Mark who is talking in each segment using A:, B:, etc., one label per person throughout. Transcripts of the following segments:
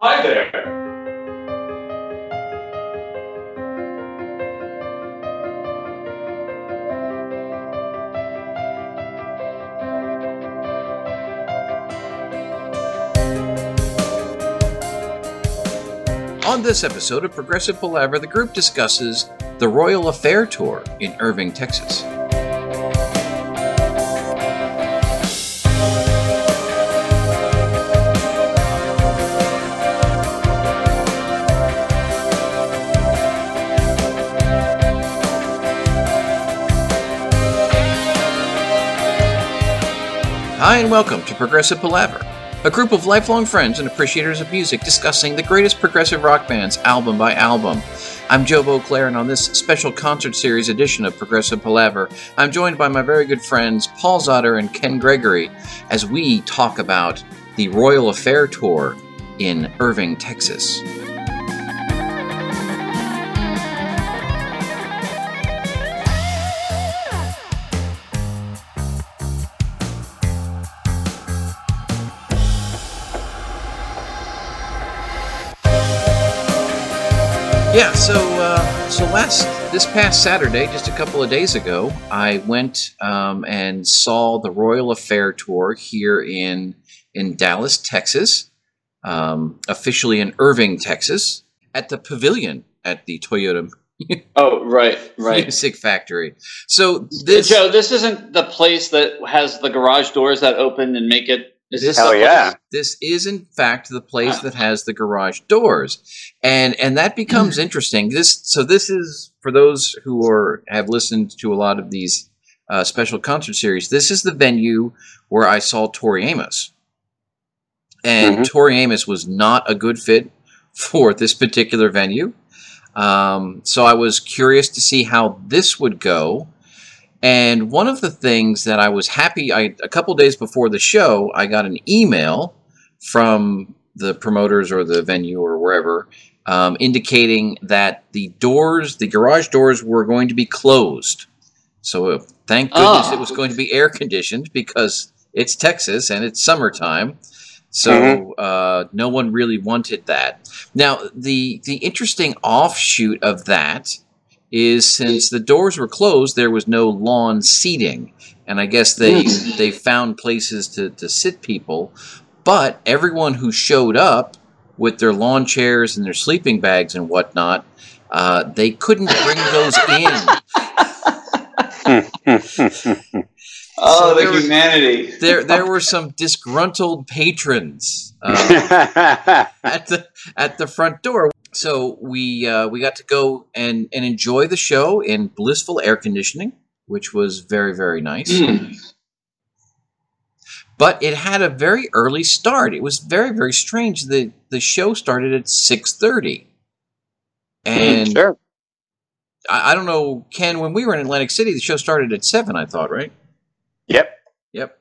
A: Hi there.
B: On this episode of Progressive Palaver, the group discusses the Royal Affair Tour in Irving, Texas. Hi, and welcome to Progressive Palaver, a group of lifelong friends and appreciators of music discussing the greatest progressive rock bands album by album. I'm Joe Beauclair, and on this special concert series edition of Progressive Palaver, I'm joined by my very good friends Paul Zotter and Ken Gregory as we talk about the Royal Affair Tour in Irving, Texas. Yeah, so uh, so last this past Saturday, just a couple of days ago, I went um, and saw the Royal Affair tour here in in Dallas, Texas, um, officially in Irving, Texas, at the Pavilion at the Toyota
A: Oh, right, right.
B: Music Factory. So this
A: Joe, this isn't the place that has the garage doors that open and make it. Is this
B: Hell
A: the
C: yeah.
B: this is in fact the place that has the garage doors. And and that becomes interesting. This so this is for those who are have listened to a lot of these uh, special concert series this is the venue where i saw tori amos. And
C: Mhm.
B: tori amos was not a good fit for this particular venue. Um, so i was curious to see how this would go and one of the things that I was happy, I a couple days before the show, I got an email from the promoters or the venue or wherever, um, indicating that the doors, the garage doors, were going to be closed. So uh, thank goodness
A: Oh.
B: it was going to be air conditioned because it's Texas and it's summertime. So uh, no one really wanted that. Now the the interesting offshoot of that is since the doors were closed, there was no lawn seating, and I guess they they found places to, to sit people. But everyone who showed up with their lawn chairs and their sleeping bags and whatnot, uh, they couldn't bring those in.
A: Oh,
B: So
A: the
B: there was-
A: humanity.
B: There there were some disgruntled patrons. Uh, at the at the front door. So we uh, we got to go and and enjoy the show in blissful air conditioning, which was very very nice.
A: Mm.
B: But it had a very early start. It was very very strange. the The show started at six thirty, and
C: sure.
B: I, I don't know, Ken. When we were in Atlantic City, the show started at seven. I thought, right?
C: Yep.
B: Yep.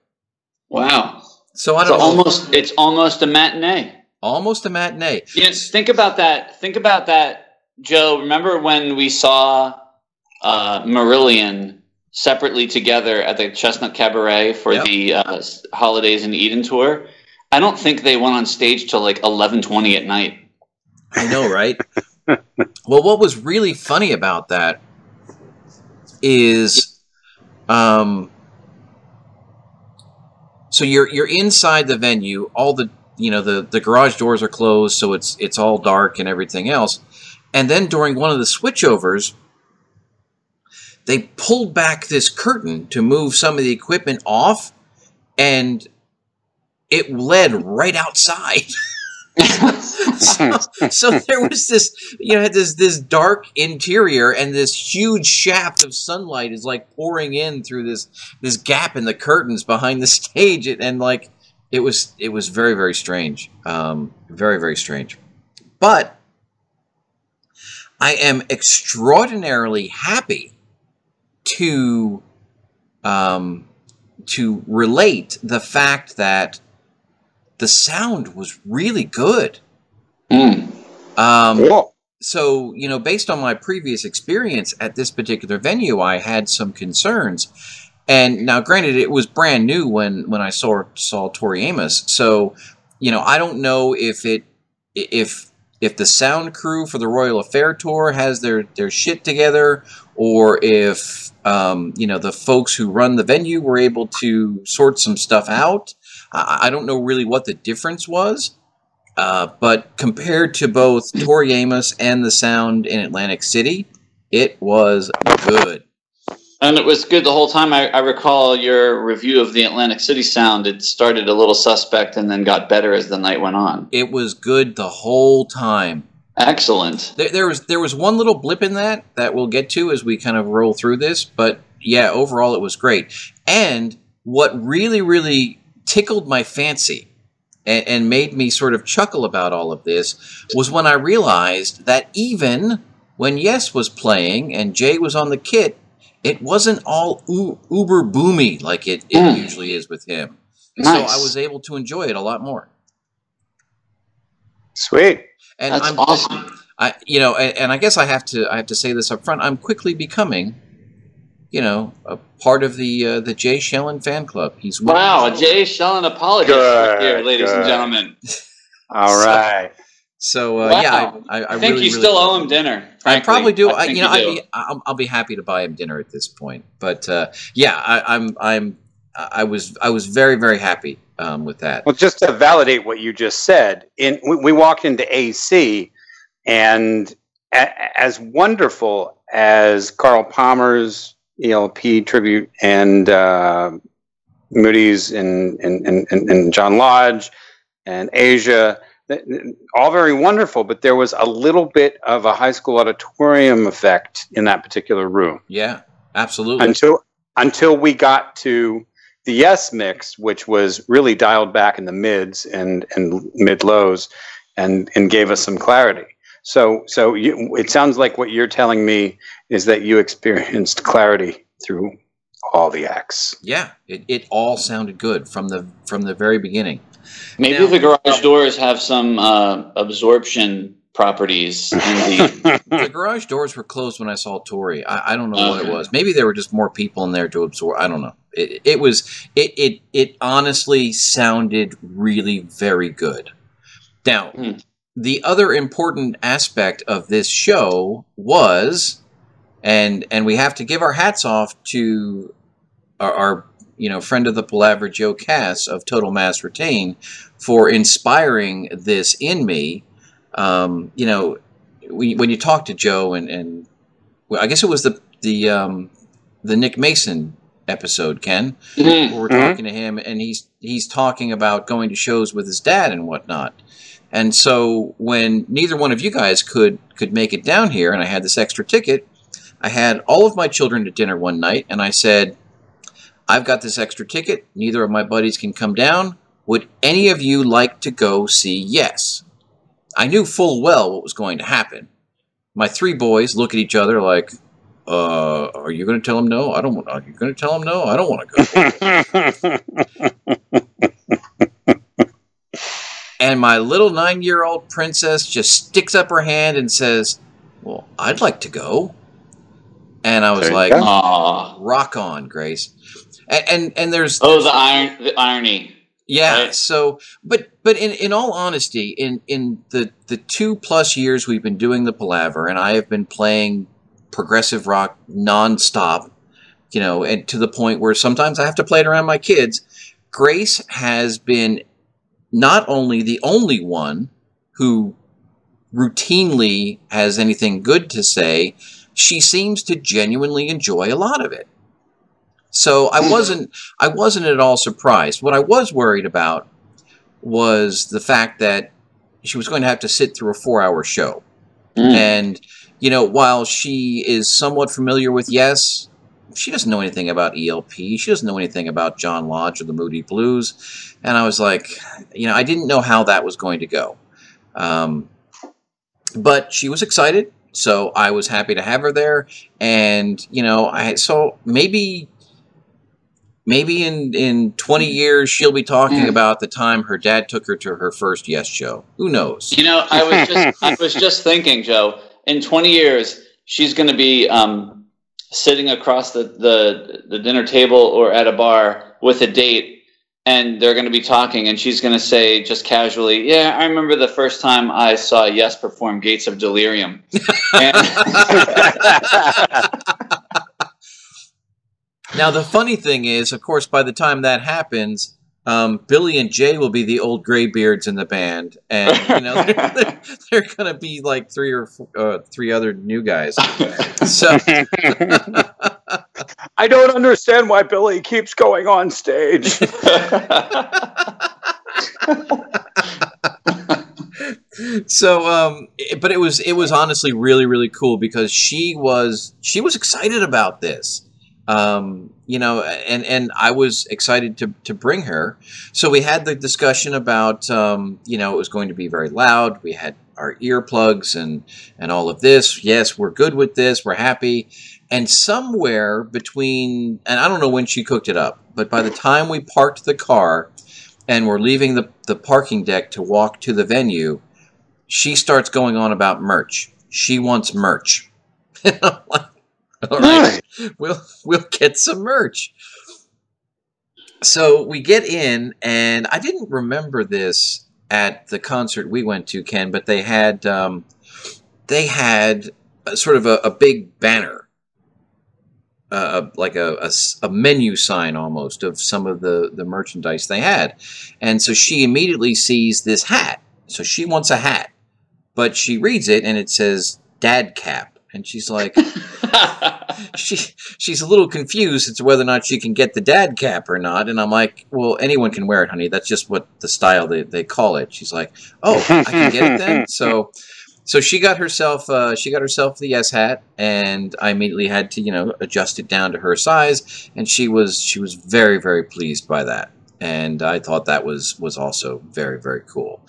A: Wow.
B: So I
A: It's
B: don't know.
A: almost it's almost a matinee.
B: almost a matinee.
A: Yes. Think about that. Think about that, Joe. Remember when we saw uh, Marillion separately together at the Chestnut Cabaret for
B: Yep.
A: the uh, Holidays in Eden tour? I don't think they went on stage till like eleven twenty at night.
B: I know, right? well, what was really funny about that is, um, so you're you're inside the venue. All the you know the the garage doors are closed, so it's it's all dark and everything else. And then during one of the switchovers, they pulled back this curtain to move some of the equipment off, and it led right outside. so, so there was this you know had this this dark interior and this huge shaft of sunlight is like pouring in through this this gap in the curtains behind the stage. And, and like it was it was very very strange. Um very very strange. But i am extraordinarily happy to um to relate the fact that the sound was really good
A: Mm.
B: um,
C: Cool.
B: so you know based on my previous experience at this particular venue i had some concerns and now granted it was brand new when when i saw saw tori amos so you know i don't know if it if if the sound crew for the Royal Affair tour has their their shit together, or if um, you know the folks who run the venue were able to sort some stuff out. I, I don't know really what the difference was, uh, but compared to both Tori Amos and the sound in Atlantic City, it was good.
A: And it was good the whole time. I, I, recall your review of the Atlantic City sound. It started a little suspect and then got better as the night went on.
B: It was good the whole time.
A: Excellent.
B: There, there was there was one little blip in that that we'll get to as we kind of roll through this, but yeah, overall it was great. And what really really tickled my fancy and, and made me sort of chuckle about all of this was when I realized that even when Yes was playing and Jay was on the kit, it wasn't all u- uber boomy like it, it mm. usually is with him. Nice. So I was able to enjoy it a lot more.
C: Sweet.
B: And That's I'm, awesome. I, you know, and, and, I guess I have to, I have to say this up front. I'm quickly becoming, you know, a part of the uh, the Jay Schellen fan club. He's
A: wow, a Jay Schellen apologist good, here, ladies good. and gentlemen.
C: All right.
B: So uh, wow. yeah, I, I, I,
A: I think
B: really,
A: you still owe him dinner. Frankly.
B: I probably do. I, you know, I'd be, I'll, I'll, be happy to buy him dinner at this point. But uh, yeah, I, am I'm, I'm I was I was very very happy um, with that.
C: Well, just to validate what you just said, in we, we walked into AC, and a, as wonderful as Carl Palmer's ELP tribute and uh, Moody's and, and, and, and John Lodge and Asia all very wonderful, but there was a little bit of a high school auditorium effect in that particular room.
B: Yeah, absolutely.
C: Until until we got to the yes mix, which was really dialed back in the mids and and mid lows, and and gave us some clarity. So so you, it sounds like what you're telling me is that you experienced clarity through all the acts.
B: Yeah, it, it all sounded good from the from the very beginning.
A: Maybe now, the garage doors have some uh, absorption properties.
B: The-, the garage doors were closed when I saw Tori. I, I don't know okay. what it was. Maybe there were just more people in there to absorb. I don't know. It, it was. It, it it honestly sounded really very good. Now, hmm. The other important aspect of this show was, and and we have to give our hats off to our, our you know, friend of the Palaver, Joe Cass of Total Mass Retain, for inspiring this in me. Um, you know, we, when you talk to Joe and, and well, I guess it was the the um, the Nick Mason episode, Ken, mm-hmm. where we're mm-hmm. talking to him, and he's he's talking about going to shows with his dad and whatnot. And so when neither one of you guys could could make it down here, and I had this extra ticket, I had all of my children to dinner one night, and I said, I've got this extra ticket. Neither of my buddies can come down. Would any of you like to go see Yes? I knew full well what was going to happen. My three boys look at each other like, uh, are you going to tell them no? I don't want. Are you going to tell them no? I don't want to go. and my little nine-year-old princess just sticks up her hand and says, "Well, I'd like to go." And I was like, "Aw, rock on, Grace." and and, and there's
A: oh the iron the irony.
B: Yeah. Right? So, but but in, in all honesty, in in the the two plus years we've been doing the palaver, and I have been playing progressive rock nonstop, you know, and to the point where sometimes I have to play it around my kids. Grace has been not only the only one who routinely has anything good to say, she seems to genuinely enjoy a lot of it. So I wasn't I wasn't at all surprised. What I was worried about was the fact that she was going to have to sit through a four hour show. Mm. And, you know, while she is somewhat familiar with Yes, she doesn't know anything about ELP. She doesn't know anything about John Lodge or the Moody Blues. And I was like, you know, I didn't know how that was going to go. Um, but she was excited. So I was happy to have her there. And, you know, I so maybe maybe in in 20 years she'll be talking mm. about the time her dad took her to her first yes show who knows
A: you know i was just i was just thinking joe in 20 years she's going to be um, sitting across the, the the dinner table or at a bar with a date and they're going to be talking, and she's going to say just casually, "Yeah, I remember the first time I saw Yes perform Gates of Delirium." And-
B: Now the funny thing is, of course, by the time that happens, um, Billy and Jay will be the old graybeards in the band, and you know they're, they're, they're gonna be like three or four, uh, three other new guys. So
C: I don't understand why Billy keeps going on stage.
B: so um it- but it was it was honestly really really cool because she was she was excited about this um you know and and i was excited to to bring her. So we had the discussion about um you know it was going to be very loud. We had our earplugs and and all of this. Yes we're good with this. We're happy. And somewhere between and i don't know when she cooked it up but by the time we parked the car and we're leaving the, the parking deck to walk to the venue she starts going on about merch. She wants merch. And I'm like, All right, we'll we'll get some merch. So we get in, and I didn't remember this at the concert we went to, Ken, but they had um, they had a, sort of a, a big banner, uh, like a a menu sign almost of some of the the merchandise they had, and so she immediately sees this hat. So she wants a hat but she reads it and it says dad cap and she's like she she's a little confused as to whether or not she can get the dad cap or not. And i'm like well anyone can wear it honey. That's just what the style they, they call it. She's like oh i can get it then? So so she got herself uh, she got herself the yes hat and i immediately had to you know adjust it down to her size. And she was she was very very pleased by that and i thought that was was also very very cool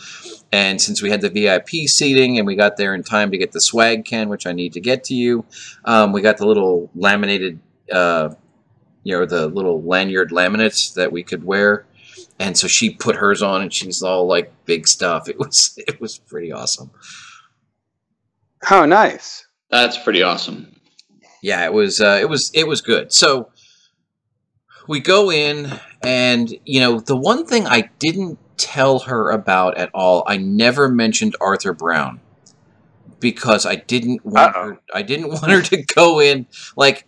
B: and since we had the VIP seating and we got there in time to get the swag can, which I need to get to you, um, we got the little laminated, uh, you know, the little lanyard laminates that we could wear. And so she put hers on, and she's all like big stuff. It was it was pretty awesome.
C: oh, nice.
A: That's pretty awesome.
B: yeah, it was uh, it was it was good. So we go in, and you know, the one thing I didn't tell her about at all, I never mentioned Arthur Brown because I didn't want
C: Uh-oh.
B: her. I didn't want her to go in like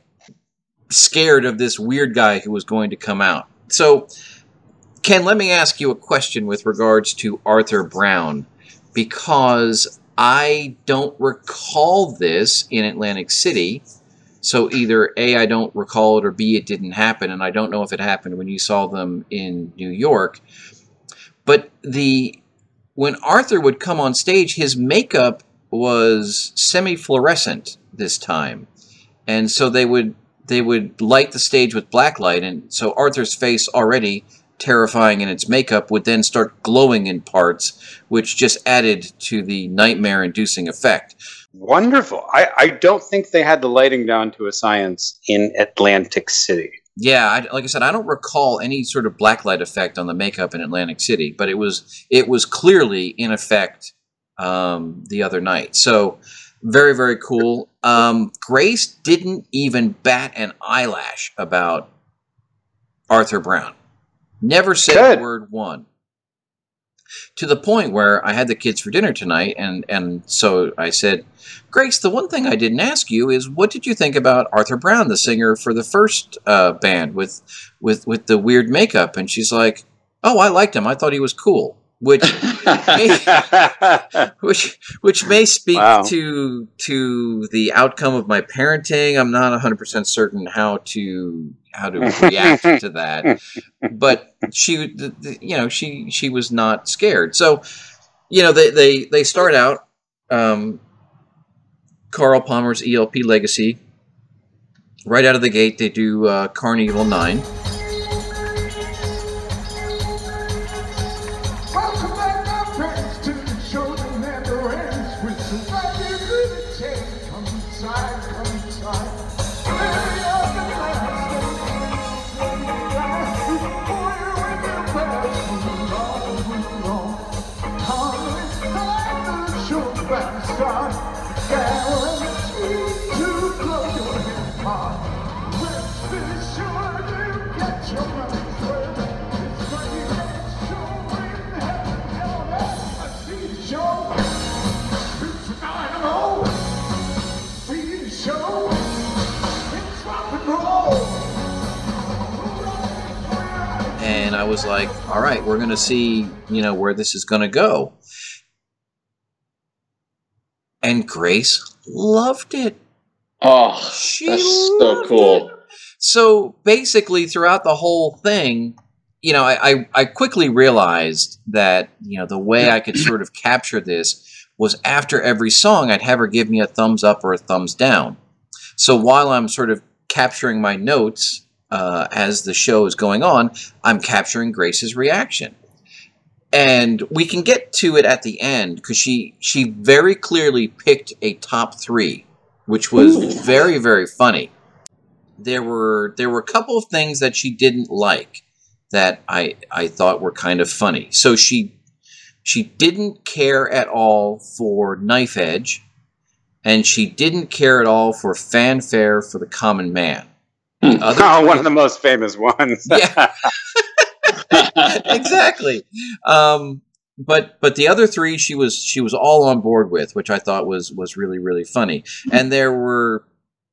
B: scared of this weird guy who was going to come out. So, Ken, let me ask you a question with regards to Arthur Brown because I don't recall this in Atlantic City. So either A, I don't recall it, or B, it didn't happen, and I don't know if it happened when you saw them in New York. But the when Arthur would come on stage, his makeup was semi-fluorescent this time, and so they would they would light the stage with black light, and so Arthur's face already terrifying in its makeup would then start glowing in parts, which just added to the nightmare-inducing effect.
C: Wonderful. I, I don't think they had the lighting down to a science in Atlantic City.
B: Yeah, I, like I said, I don't recall any sort of blacklight effect on the makeup in Atlantic City, but it was it was clearly in effect um, the other night. So very very cool. Um, Grace didn't even bat an eyelash about Arthur Brown. Never said
C: Good.
B: word one. To the point where I had the kids for dinner tonight, and and so I said, Grace, the one thing I didn't ask you is what did you think about Arthur Brown, the singer for the first uh, band with with with the weird makeup? And she's like, Oh, I liked him. I thought he was cool which may, which which may speak
C: wow.
B: to to the outcome of my parenting. I'm not 100% certain how to how to react to that. But she you know, she she was not scared. So, you know, they they they start out um, Carl Palmer's ELP legacy. Right out of the gate, they do uh,
D: Karn Evil 9.
B: Was like, all right, we're going to see, you know, where this is going to go. And Grace loved it.
A: Oh,
B: She
A: that's so cool.
B: it. So basically, throughout the whole thing, you know, I, I, I quickly realized that, you know, the way I could sort of capture this was after every song, I'd have her give me a thumbs up or a thumbs down. So while I'm sort of capturing my notes uh, as the show is going on, I'm capturing Grace's reaction. And we can get to it at the end because she she very clearly picked a top three, which was very very funny. There were there were a couple of things that she didn't like that I I thought were kind of funny. So she she didn't care at all for Knife Edge, and she didn't care at all for fanfare for the common man.
A: Hmm.
B: Other
C: Oh, one of the most famous ones.
B: Yeah. exactly. Um, but but the other three she was she was all on board with, which I thought was was really really funny. And there were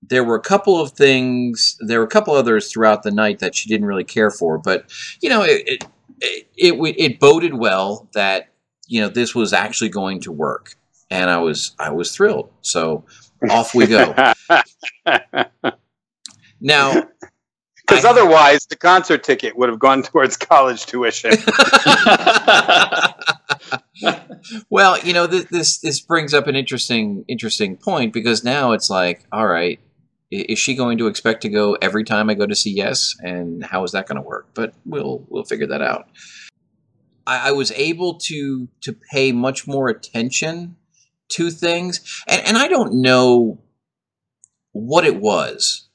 B: there were a couple of things. There were a couple others throughout the night that she didn't really care for. But you know it it it, it, it boded well that you know this was actually going to work, and I was I was thrilled. So off we go. Now
C: Because otherwise, the concert ticket would have gone towards college tuition.
B: well, you know, this, this this brings up an interesting interesting point because now it's like, all right, is she going to expect to go every time I go to see Yes, and how is that going to work? But we'll we'll figure that out. I, I was able to to pay much more attention to things, and and I don't know what it was.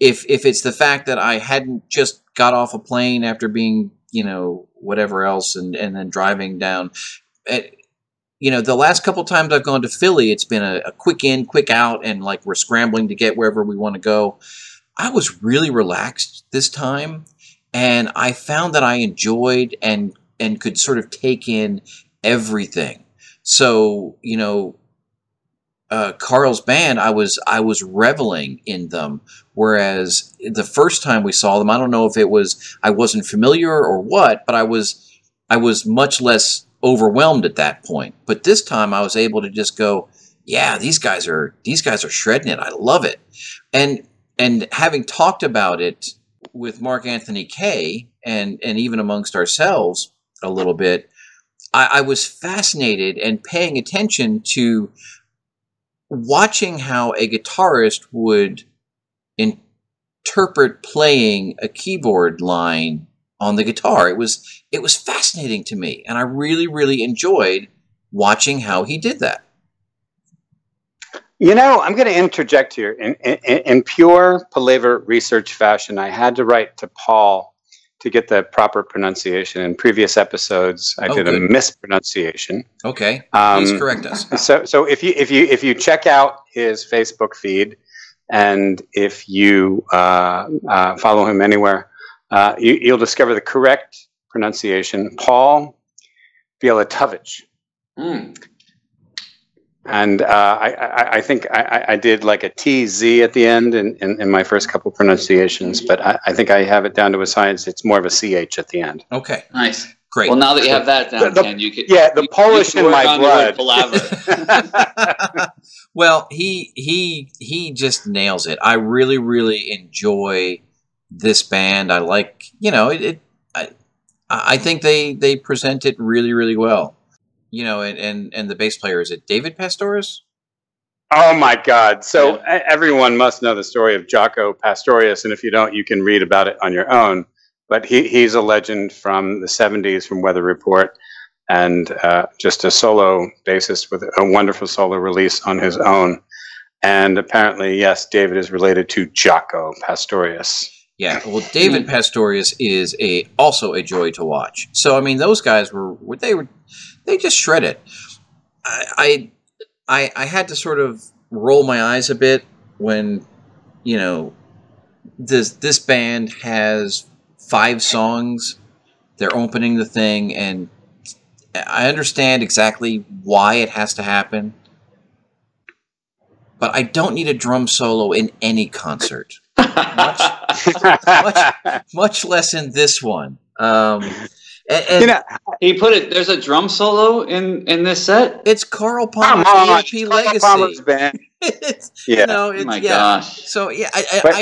B: If if it's the fact that I hadn't just got off a plane after being you know whatever else and and then driving down eh, you know the last couple times i've gone to philly it's been a, a quick in quick out and like we're scrambling to get wherever we want to go. I was really relaxed this time and i found that i enjoyed and and could sort of take in everything. So you know uh, Carl's band, I was I was reveling in them. Whereas the first time we saw them, I don't know if it was I wasn't familiar or what, but I was I was much less overwhelmed at that point. But this time, I was able to just go, yeah, these guys are these guys are shredding it. I love it, and and having talked about it with Mark Anthony Kay and and even amongst ourselves a little bit, I, I was fascinated and paying attention to watching how a guitarist would interpret playing a keyboard line on the guitar. It was it was fascinating to me, and I really really enjoyed watching how he did that.
C: You know, I'm going to interject here. In, in, in pure Palaver research fashion, I had to write to Paul to get the proper pronunciation. In previous episodes, I
B: Oh,
C: did a mispronunciation.
B: Okay,
C: Um,
B: please correct us.
C: So, so if you if you if you check out his Facebook feed, and if you uh, uh, follow him anywhere, uh, you, you'll discover the correct pronunciation. Paul Bielatowicz.
A: Hmm.
C: And uh, I, I, I think I, I- I did like a TZ at the end in, in, in my first couple pronunciations, but I, I think I have it down to a science. It's more of a CH at the end.
B: Okay,
A: Nice.
B: great.
A: Well, now that you have that down,
C: The- the-
A: Ken, you could
C: yeah, the
A: you- you
C: Polish
A: can
C: in my
A: on
C: blood.
B: well, he he he just nails it. I really really enjoy this band. I like you know it. it I I think they they present it really really well. You know, and and, and the bass player is it David Pastorius?
C: Oh my God! So e- everyone must know the story of Jaco Pastorius, and if you don't, you can read about it on your own. But he, he's a legend from the '70s from Weather Report, and uh, just a solo bassist with a wonderful solo release on his own. And apparently, yes, David is related to Jaco Pastorius.
B: Yeah, well, David Pastorius is a also a joy to watch. So I mean, those guys were they were they just shred it. I I I, I had to sort of roll my eyes a bit when you know this this band has five songs. They're opening the thing, and I understand exactly why it has to happen. But I don't need a drum solo in any concert much much less in this one. Um, and, and
C: You know,
A: He put it. There's a drum solo in in this set.
B: it's Carl
C: come
B: Palmer's
C: on,
B: ELP legacy.
C: Palmer's band.
B: it's,
C: Yeah.
B: you know,
A: Oh my
B: yeah.
A: gosh.
B: So yeah, I, I,
C: But-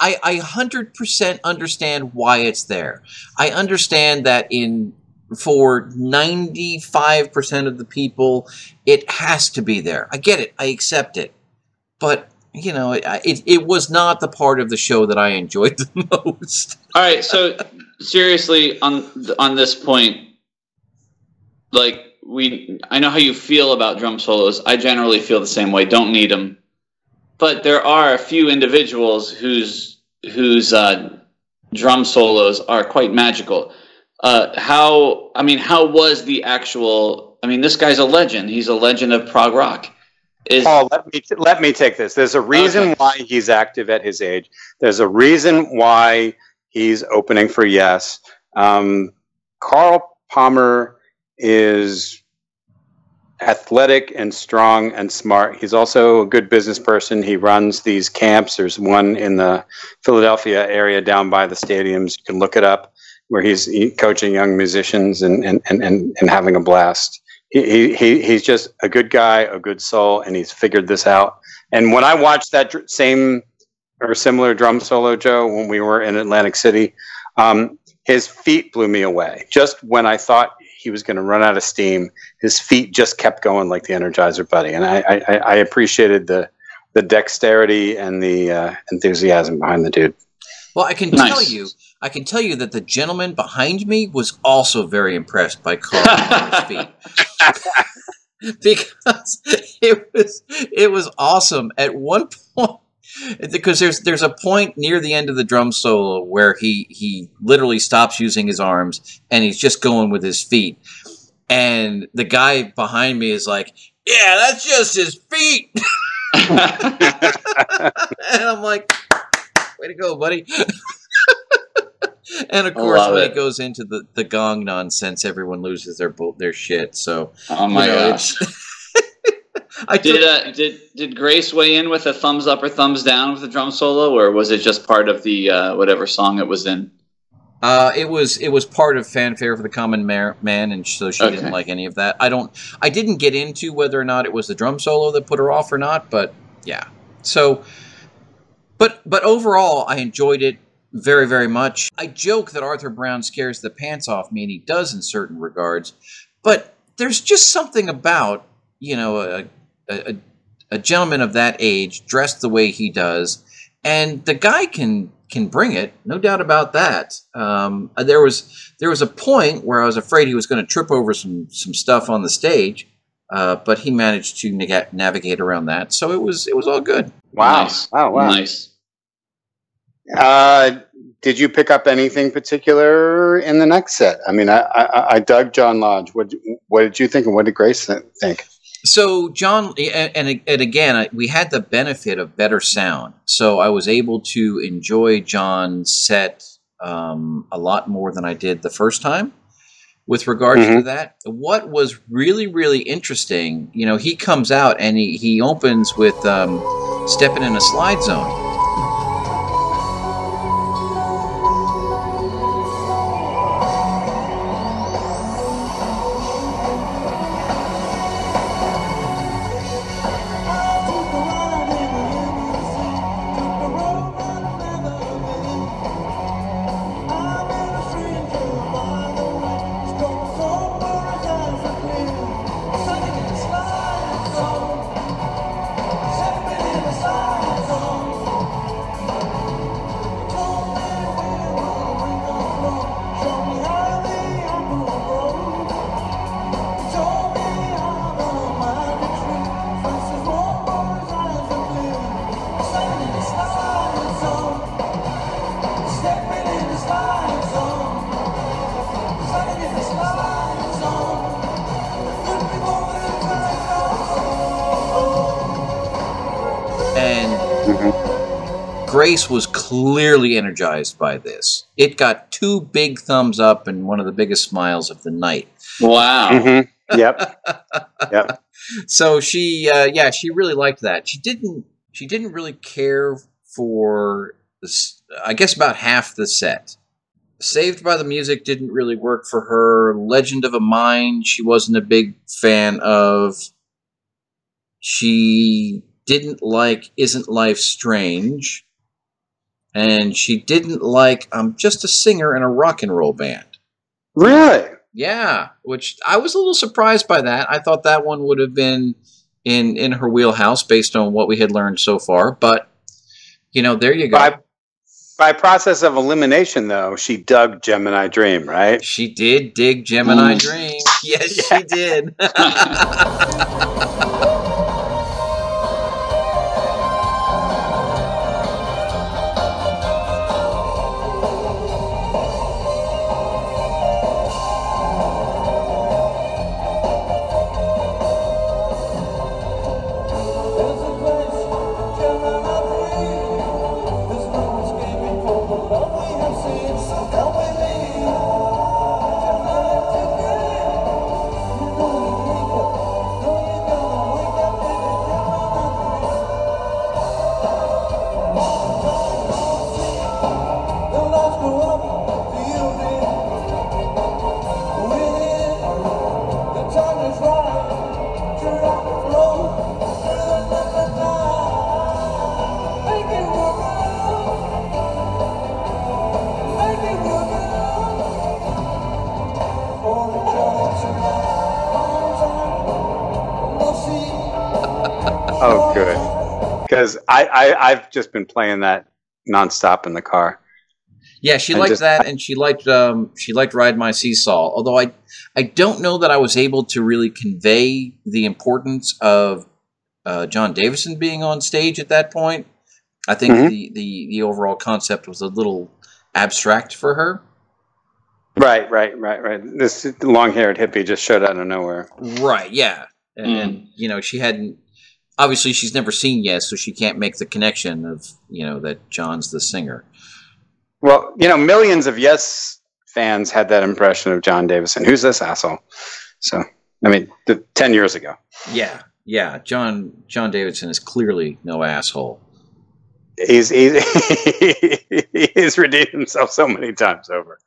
B: I, I, I 100% understand why it's there. I understand that in for 95% of the people, it has to be there. I get it. I accept it. But, you know, it, it, it was not the part of the show that I enjoyed the most.
A: all right. So seriously, on on this point, like we, I know how you feel about drum solos. I generally feel the same way. Don't need them, but there are a few individuals whose whose uh, drum solos are quite magical. Uh, how? I mean, how was the actual? I mean, this guy's a legend. He's a legend of prog rock. Is
C: Paul, let me let me take this. There's a reason
A: Okay.
C: why he's active at his age. There's a reason why he's opening for Yes. Um, Carl Palmer is athletic and strong and smart. He's also a good business person. He runs these camps. There's one in the Philadelphia area down by the stadiums. You can look it up where he's coaching young musicians and, and, and, and, and having a blast. He, he, he, he's just a good guy, a good soul, and he's figured this out. And when I watched that dr- same or similar drum solo, Joe, when we were in Atlantic City, um, his feet blew me away. Just when I thought he was going to run out of steam, his feet just kept going like the Energizer Buddy, and I, I, I appreciated the the dexterity and the uh, enthusiasm behind the dude.
B: Well, I can
A: Nice.
B: tell you, I can tell you that the gentleman behind me was also very impressed by Carl feet. because it was it was awesome at one point because there's there's a point near the end of the drum solo where he he literally stops using his arms and he's just going with his feet and the guy behind me is like yeah that's just his feet and I'm like, way to go, buddy. and of course, when
A: it.
B: it goes into the, the gong nonsense, everyone loses their their shit. So,
A: oh my
B: you know,
A: gosh.
B: I
A: Did
B: took,
A: uh, did did Grace weigh in with a thumbs up or thumbs down with the drum solo, or was it just part of the uh, whatever song it was in?
B: uh, it was it was part of fanfare for the common man, and so she
A: Okay.
B: didn't like any of that. I don't. I didn't get into whether or not it was the drum solo that put her off or not, but yeah. So, but but overall, I enjoyed it very very much. I joke that Arthur Brown scares the pants off me, and he does in certain regards, but there's just something about you know a a, a gentleman of that age dressed the way he does, and the guy can can bring it, no doubt about that. Um, there was there was a point where I was afraid he was going to trip over some some stuff on the stage, uh, but he managed to nega- navigate around that, so it was it was all good.
C: Wow!
A: Nice.
C: Wow! Wow!
A: Nice.
C: Uh, did you pick up anything particular in the next set? I mean, I, I, I dug John Lodge. What what did you think, and what did Grace think?
B: So John, and, and again, we had the benefit of better sound, so I was able to enjoy John's set um, a lot more than I did the first time. With regards to
C: Mhm.
B: that, what was really really interesting, you know, he comes out and he he opens with um, stepping in a slide zone. Grace was clearly energized by this. It got two big thumbs up and one of the biggest smiles of the night.
A: Wow.
C: Mhm. Yep. yep.
B: So she, uh, yeah, she really liked that. She didn't, she didn't really care for this. I guess about half the set. Saved by the Music didn't really work for her. Legend of a Mind, she wasn't a big fan of. She didn't like Isn't Life Strange. And she didn't like I'm just a singer in a rock and roll band.
C: Really?
B: Yeah, which I was a little surprised by that. I thought that one would have been in in her wheelhouse based on what we had learned so far, but you know, there you go.
C: By by process of elimination, though, she dug Gemini Dream, right?
B: She did dig Gemini
A: Mm.
B: Dream. Yes, she did.
C: Because I, I I've just been playing that nonstop in the car.
B: yeah, she
C: I
B: liked
C: just-
B: that, and she liked um, she liked Ride My Seesaw. Although I I don't know that I was able to really convey the importance of uh, Jon Davison being on stage at that point. I think
C: Mhm.
B: the, the the overall concept was a little abstract for her.
C: Right, right, right, right. This long-haired hippie just showed out of nowhere.
B: Right. Yeah. And,
A: Mm.
B: and you know she hadn't. Obviously, she's never seen Yes, so she can't make the connection of you know that John's the singer.
C: Well, you know, millions of Yes fans had that impression of Jon Davison. Who's this asshole? So, I mean, th- ten years ago.
B: Yeah. Yeah. John Jon Davison is clearly no asshole.
C: He's he's he's redeemed himself so many times over.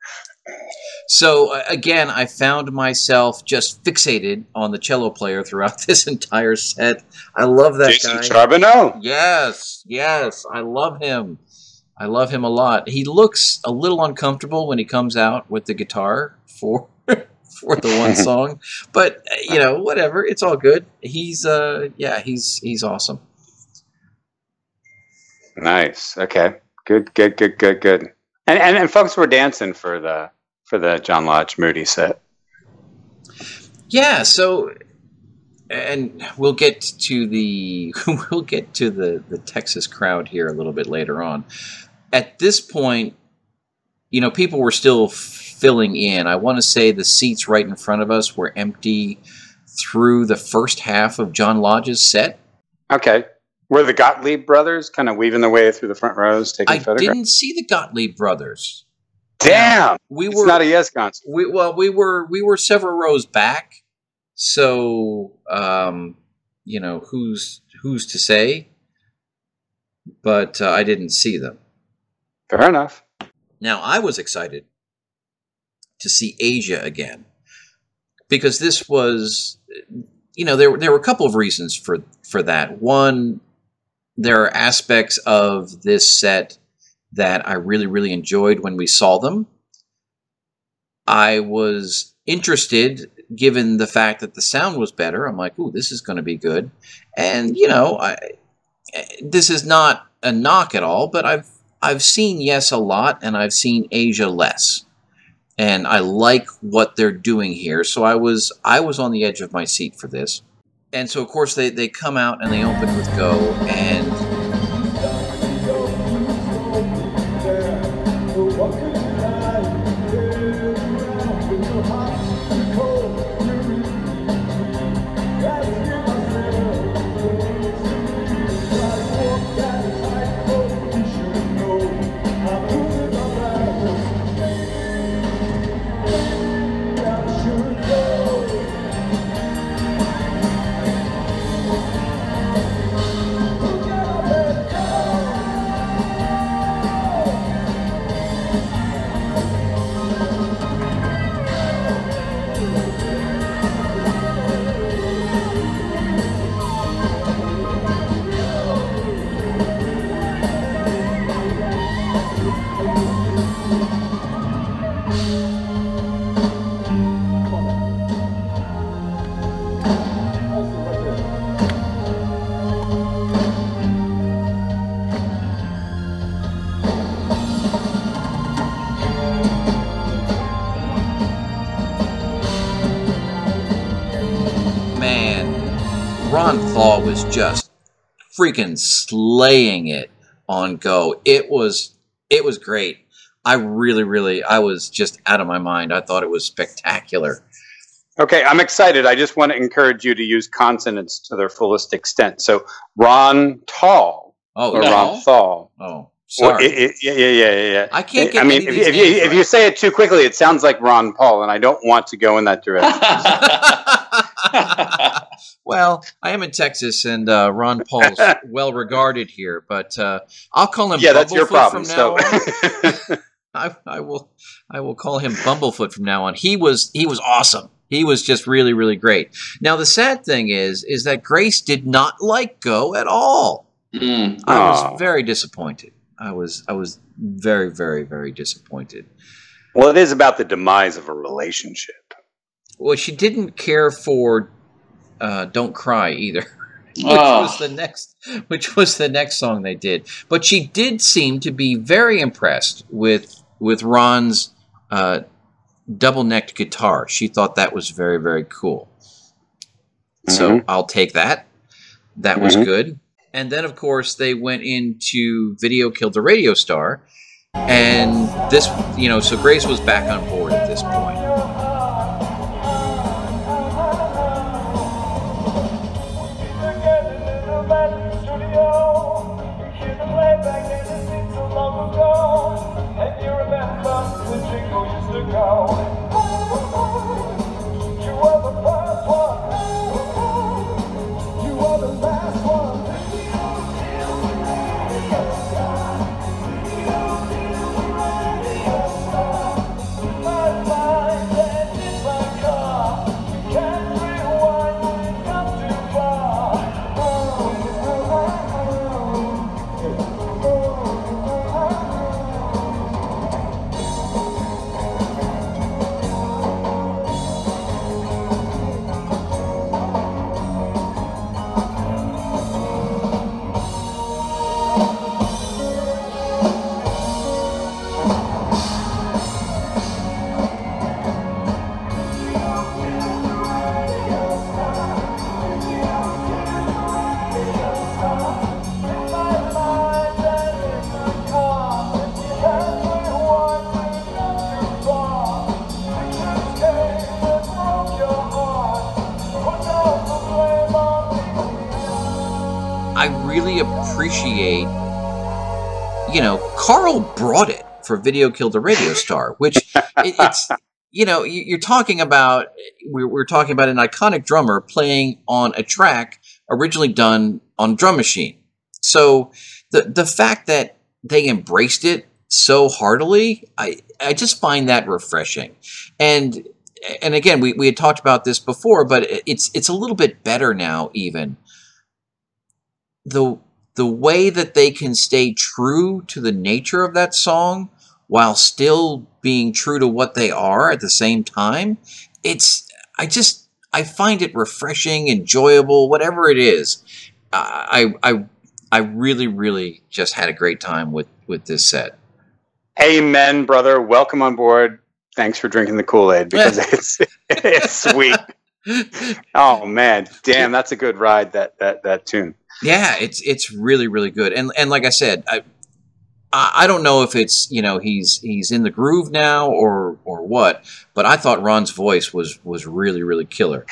B: So uh, again, I found myself just fixated on the cello player throughout this entire set. I love that
C: Jason
B: guy.
C: Charbonneau.
B: Yes, yes, I love him. I love him a lot. He looks a little uncomfortable when he comes out with the guitar for for the one song, but uh, you know, whatever. It's all good. He's uh, yeah, he's he's awesome.
C: Nice. Okay. Good. Good. Good. Good. Good. And, and and folks were dancing for the for the John Lodge Moody set.
B: Yeah, so and we'll get to the we'll get to the the Texas crowd here a little bit later on. At this point, you know, people were still filling in. I want to say the seats right in front of us were empty through the first half of John Lodge's set.
C: Okay. Were the Gottlieb brothers kind of weaving their way through the front rows, taking
B: I
C: photographs?
B: didn't see the Gottlieb brothers.
C: Damn.
B: We
C: It's
B: were
C: not a Yes concert.
B: we well we were we were several rows back so um you know who's who's to say but uh, i didn't see them
C: Fair enough.
B: now i was excited to see asia again because this was you know there, there were a couple of reasons for for that one there are aspects of this set that i really really enjoyed when we saw them I was interested given the fact that the sound was better. I'm like, ooh, this is going to be good. And you know, I, this is not a knock at all, but I've I've seen Yes a lot, and I've seen Asia less, and I like what they're doing here. So I was I was on the edge of my seat for this. And so of course they, they come out and they open with Go and Paul was just freaking slaying it on Go. It was it was great. I really, really, I was just out of my mind. I thought it was spectacular.
C: Okay, I'm excited. I just want to encourage you to use consonants to their fullest extent. So Ron Tall
B: Oh,
C: or
A: No.
C: Ron Thal.
B: oh,
C: Well,
B: sorry.
C: it- it- yeah, yeah, yeah, yeah, yeah.
B: I can't get
C: I mean, if,
B: of
C: you-
B: these
C: if you
B: names
C: if you say it too quickly, it sounds like Ron Paul, and I don't want to go in that direction.
B: well, I am in Texas, and uh, Ron Paul's well regarded here, but uh, I'll call him.
C: yeah, that's your problem.
B: From now
C: So.
B: I, I will, I will call him Bumblefoot from now on. He was, he was awesome. He was just really, really great. Now, the sad thing is, is that Grace did not like Go at all.
A: Mm.
B: I was very disappointed. I was, I was very, very, very disappointed.
C: well, it is about the demise of a relationship.
B: Well, she didn't care for uh, "Don't Cry" either, which
A: Oh.
B: was the next, which was the next song they did. But she did seem to be very impressed with with Ron's uh, double necked guitar. She thought that was very, very cool. So
C: Mhm.
B: I'll take that. That was
C: Mhm.
B: good. And then, of course, they went into "Video Killed the Radio Star," and this, you know, so Grace was back on board at this point. For Video Killed the Radio Star, which it, it's, you know, you- you're talking about, we're, we're talking about an iconic drummer playing on a track originally done on drum machine. So the the fact that they embraced it so heartily, I I just find that refreshing. And and again, we, we had talked about this before, but it's it's a little bit better now even the the way that they can stay true to the nature of that song while still being true to what they are at the same time it's i just i find it refreshing enjoyable whatever it is i i i really really just had a great time with with this set
C: Amen, brother. Welcome on board. Thanks for drinking the Kool Aid because it's it's sweet. Oh man, damn, that's a good ride. That that that tune.
B: Yeah, it's it's really really good, and and like I said, I I I don't know if it's you know he's he's in the groove now or or what, but I thought Ron's voice was was really really killer.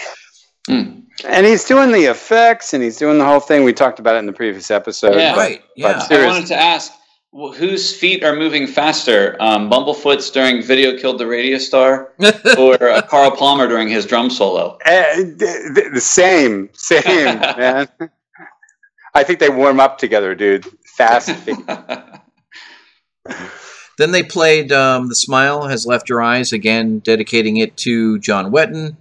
A: Mm.
C: And he's doing the effects, and he's doing the whole thing. We talked about it in the previous episode.
A: Yeah.
C: but-
B: Right? Yeah.
C: but-
A: I wanted to ask wh- whose feet are moving faster, um, Bumblefoot's during "Video Killed the Radio Star" or uh, Carl Palmer during his drum solo?
C: Th- th- the same, same, man. I think they warm up together, dude. Fast. feet.
B: then they played um, "The Smile Has Left Your Eyes" again, dedicating it to John Wetton.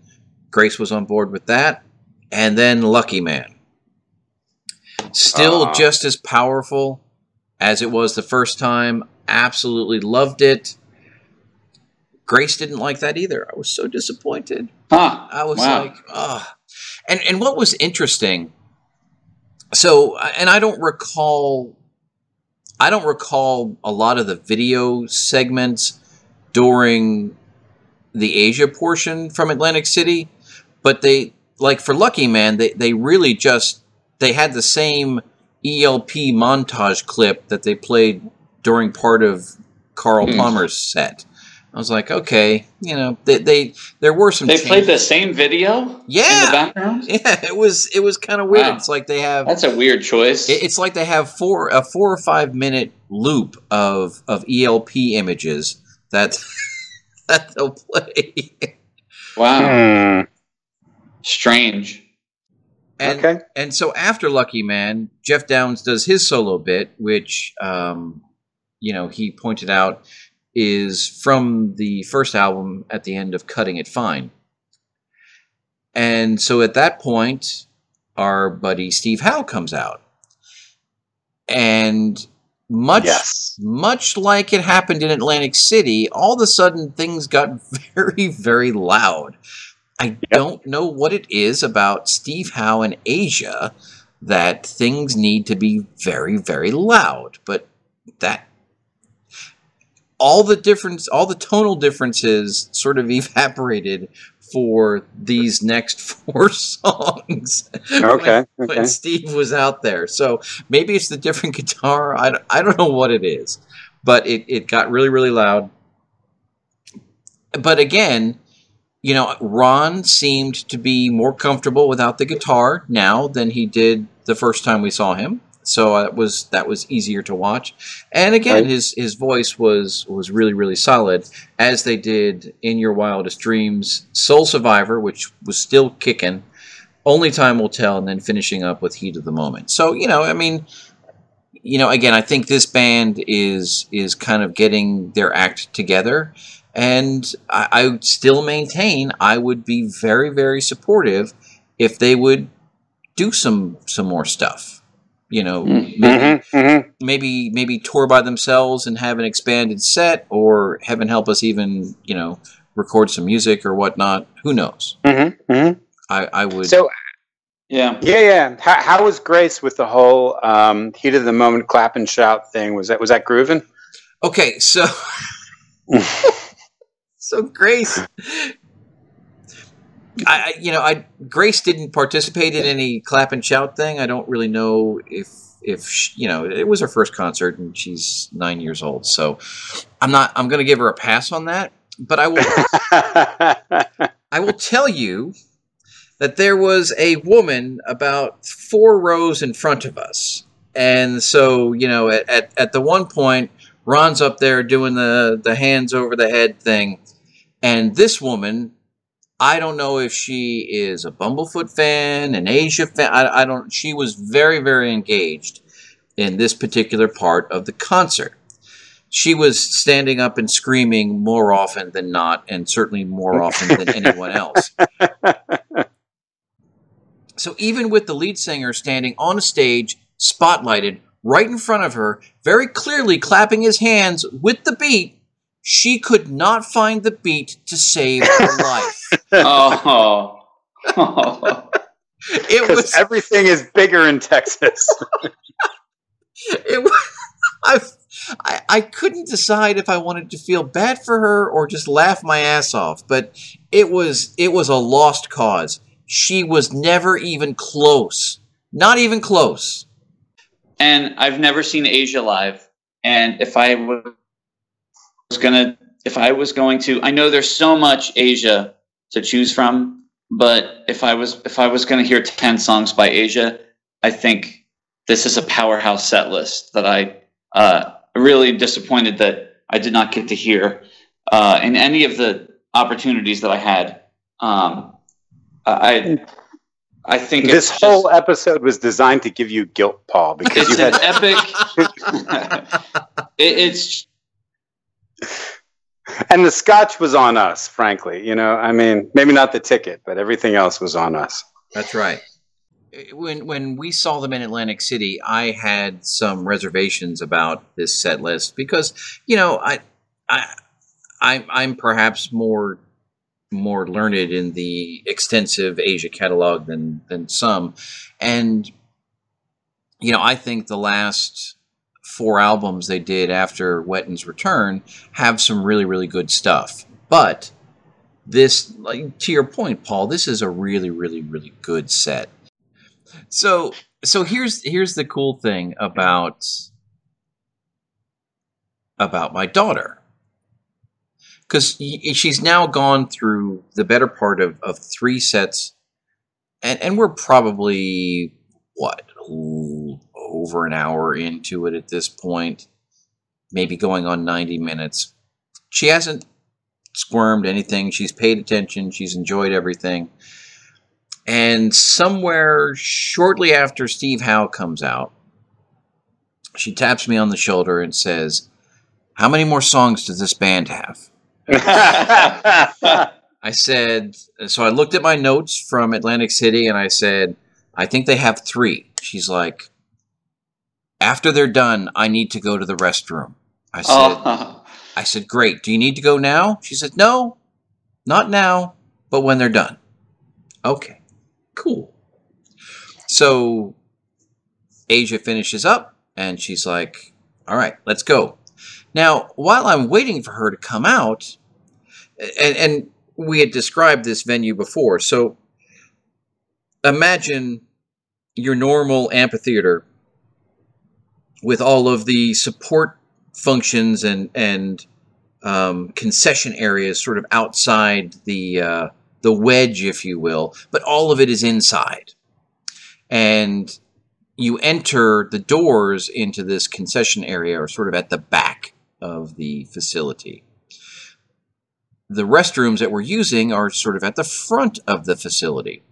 B: Grace was on board with that, and then "Lucky Man." Still
C: Ah.
B: just as powerful as it was the first time. Absolutely loved it. Grace didn't like that either. I was so disappointed.
A: huh.
B: I was
A: Wow.
B: like, ah. And and what was interesting, so and I don't recall, I don't recall a lot of the video segments during the Asia portion from Atlantic City, but they like for Lucky Man, they they really just they had the same ELP montage clip that they played during part of Carl
A: Hmm.
B: Palmer's set. I was like, okay, you know, they, they there were some.
A: They
B: changes.
A: played the same video in
B: Yeah.
A: the background.
B: Yeah, it was it was kind of weird.
A: Wow.
B: It's like they have
A: That's a weird choice.
B: it- it's like they have four a four or five minute loop of of ELP images that that they'll play.
A: wow,
C: Hmm.
A: strange.
B: And
C: okay.
B: and so after Lucky Man, Geoff Downes does his solo bit, which um, you know he pointed out is from the first album at the end of Cutting It Fine. And so at that point, our buddy Steve Howe comes out, and much
C: Yes.
B: much like it happened in Atlantic City, all of a sudden things got very, very loud. I don't know what it is about Steve Howe and Asia that things need to be very, very loud, but that all the difference, all the tonal differences sort of evaporated for these next four songs.
C: Okay.
B: when,
C: Okay.
B: when Steve was out there. So maybe it's the different guitar. I, don't- I don't know what it is, but it, it got really, really loud. But again, you know, Ron seemed to be more comfortable without the guitar now than he did the first time we saw him. So uh, that was that was easier to watch. And again,
C: Right.
B: his his voice was was really really solid as they did in Your Wildest Dreams, Soul Survivor, which was still kicking. Only time will tell, and then finishing up with Heat of the Moment. So you know, I mean, you know, again, I think this band is is kind of getting their act together, and I, I still maintain I would be very very supportive if they would do some some more stuff. You know,
A: Mm.
B: maybe
C: Mhm, mhm,
B: maybe maybe tour by themselves and have an expanded set, or heaven help us, even you know record some music or whatnot. Who knows?
C: mhm, mhm.
B: I, I would.
C: So
A: Yeah.
C: yeah, yeah. How, how was Grace with the whole um, heat of the moment clap and shout thing? Was that was that grooving?
B: okay, so so Grace. I, you know, I Grace didn't participate in any clap and shout thing. I don't really know if if sh you know it was her first concert and she's nine years old, so I'm not. I'm going to give her a pass on that. But I will. I will tell you that there was a woman about four rows in front of us. And so, you know, at, at, at the one point, Ron's up there doing the, the hands over the head thing. And this woman, I don't know if she is a Bumblefoot fan, an Asia fan. I, I don't, she was very, very engaged in this particular part of the concert she was standing up and screaming more often than not, and certainly more often than anyone else. So even with the lead singer standing on a stage, spotlighted right in front of her, very clearly clapping his hands with the beat, she could not find the beat to save her life.
A: Oh. oh.
B: It was
C: everything is bigger in Texas.
B: it was, I, I, I couldn't decide if I wanted to feel bad for her or just laugh my ass off, but it was it was a lost cause. She was never even close. Not even close.
A: and I've never seen Asia live. And if I was gonna, if I was going to, I know there's so much Asia to choose from, but if I was, if I was gonna hear ten songs by Asia, I think this is a powerhouse set list that I uh, really disappointed that I did not get to hear uh, in any of the opportunities that I had. Um, I, I think it's
C: this
A: just-
C: whole episode was designed to give you guilt, Paul, because you
A: it's an
C: had
A: epic. it, it's
C: and the scotch was on us, frankly. You know, I mean, maybe not the ticket, but everything else was on us.
B: That's right. When when we saw them in Atlantic City, I had some reservations about this set list because you know I I I'm, I'm perhaps more more learned in the extensive Asia catalog than than some, and you know I think the last four albums they did after Wetton's return have some really really good stuff, but this like to your point paul this is a really really really good set. So so here's here's the cool thing about about my daughter. Because she's now gone through the better part of, of three sets and, and we're probably what over an hour into it at this point maybe going on 90 minutes she hasn't squirmed anything she's paid attention she's enjoyed everything and somewhere shortly after Steve Howe comes out, she taps me on the shoulder and says, How many more songs does this band have? I said, So I looked at my notes from Atlantic City and I said, I think they have three. She's like, After they're done, I need to go to the restroom. I oh. said,
A: oh,
B: I said, Great. Do you need to go now? She said, No, not now, but when they're done. Okay. Cool. So Asia finishes up and she's like, All right, let's go. Now, while I'm waiting for her to come out, and, and we had described this venue before, so imagine your normal amphitheater with all of the support functions and and um, concession areas sort of outside the uh, the wedge, if you will, but all of it is inside. And you enter the doors into this concession area are sort of at the back of the facility. The restrooms that we're using are sort of at the front of the facility.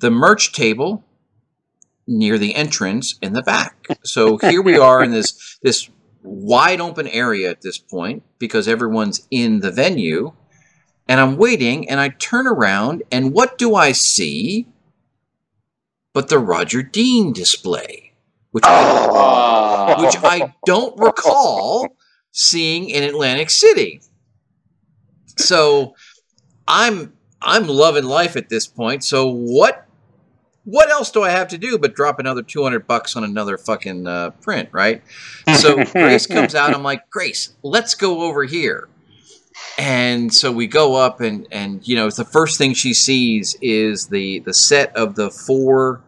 B: The merch table near the entrance in the back. So here we are in this this wide open area at this point because everyone's in the venue and I'm waiting and I turn around and what do I see but the Roger Dean display which I, which I don't recall seeing in Atlantic City. So I'm I'm loving life at this point. So what what else do I have to do but drop another 200 bucks on another fucking uh, print, right? So Grace comes out. I'm like, Grace, let's go over here. And so we go up, and and you know the first thing she sees is the the set of the four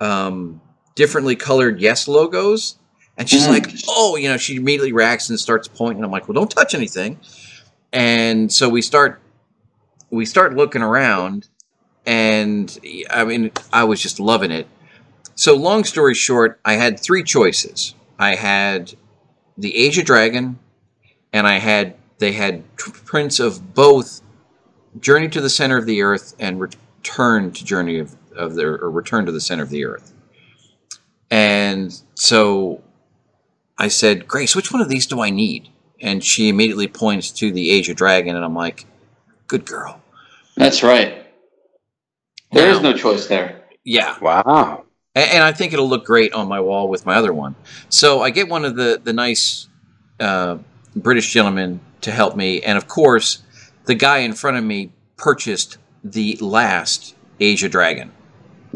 B: um, differently colored yes logos, and she's
A: Mm.
B: like, oh, you know, she immediately reacts and starts pointing. I'm like, well, don't touch anything. And so we start we start looking around, and I mean, I was just loving it. So long story short, I had three choices. I had the Asia Dragon, and I had they had prints of both Journey to the Center of the Earth and Return to Journey of, of the or Return to the Center of the Earth. And so I said, Grace, which one of these do I need? And she immediately points to the Asia Dragon, and I'm like, good girl.
A: That's right. There is
B: Now-
A: no choice there.
B: Yeah.
C: Wow.
B: And, and I think it'll look great on my wall with my other one. So I get one of the the nice uh, British gentlemen to help me, and of course, the guy in front of me purchased the last Asia Dragon.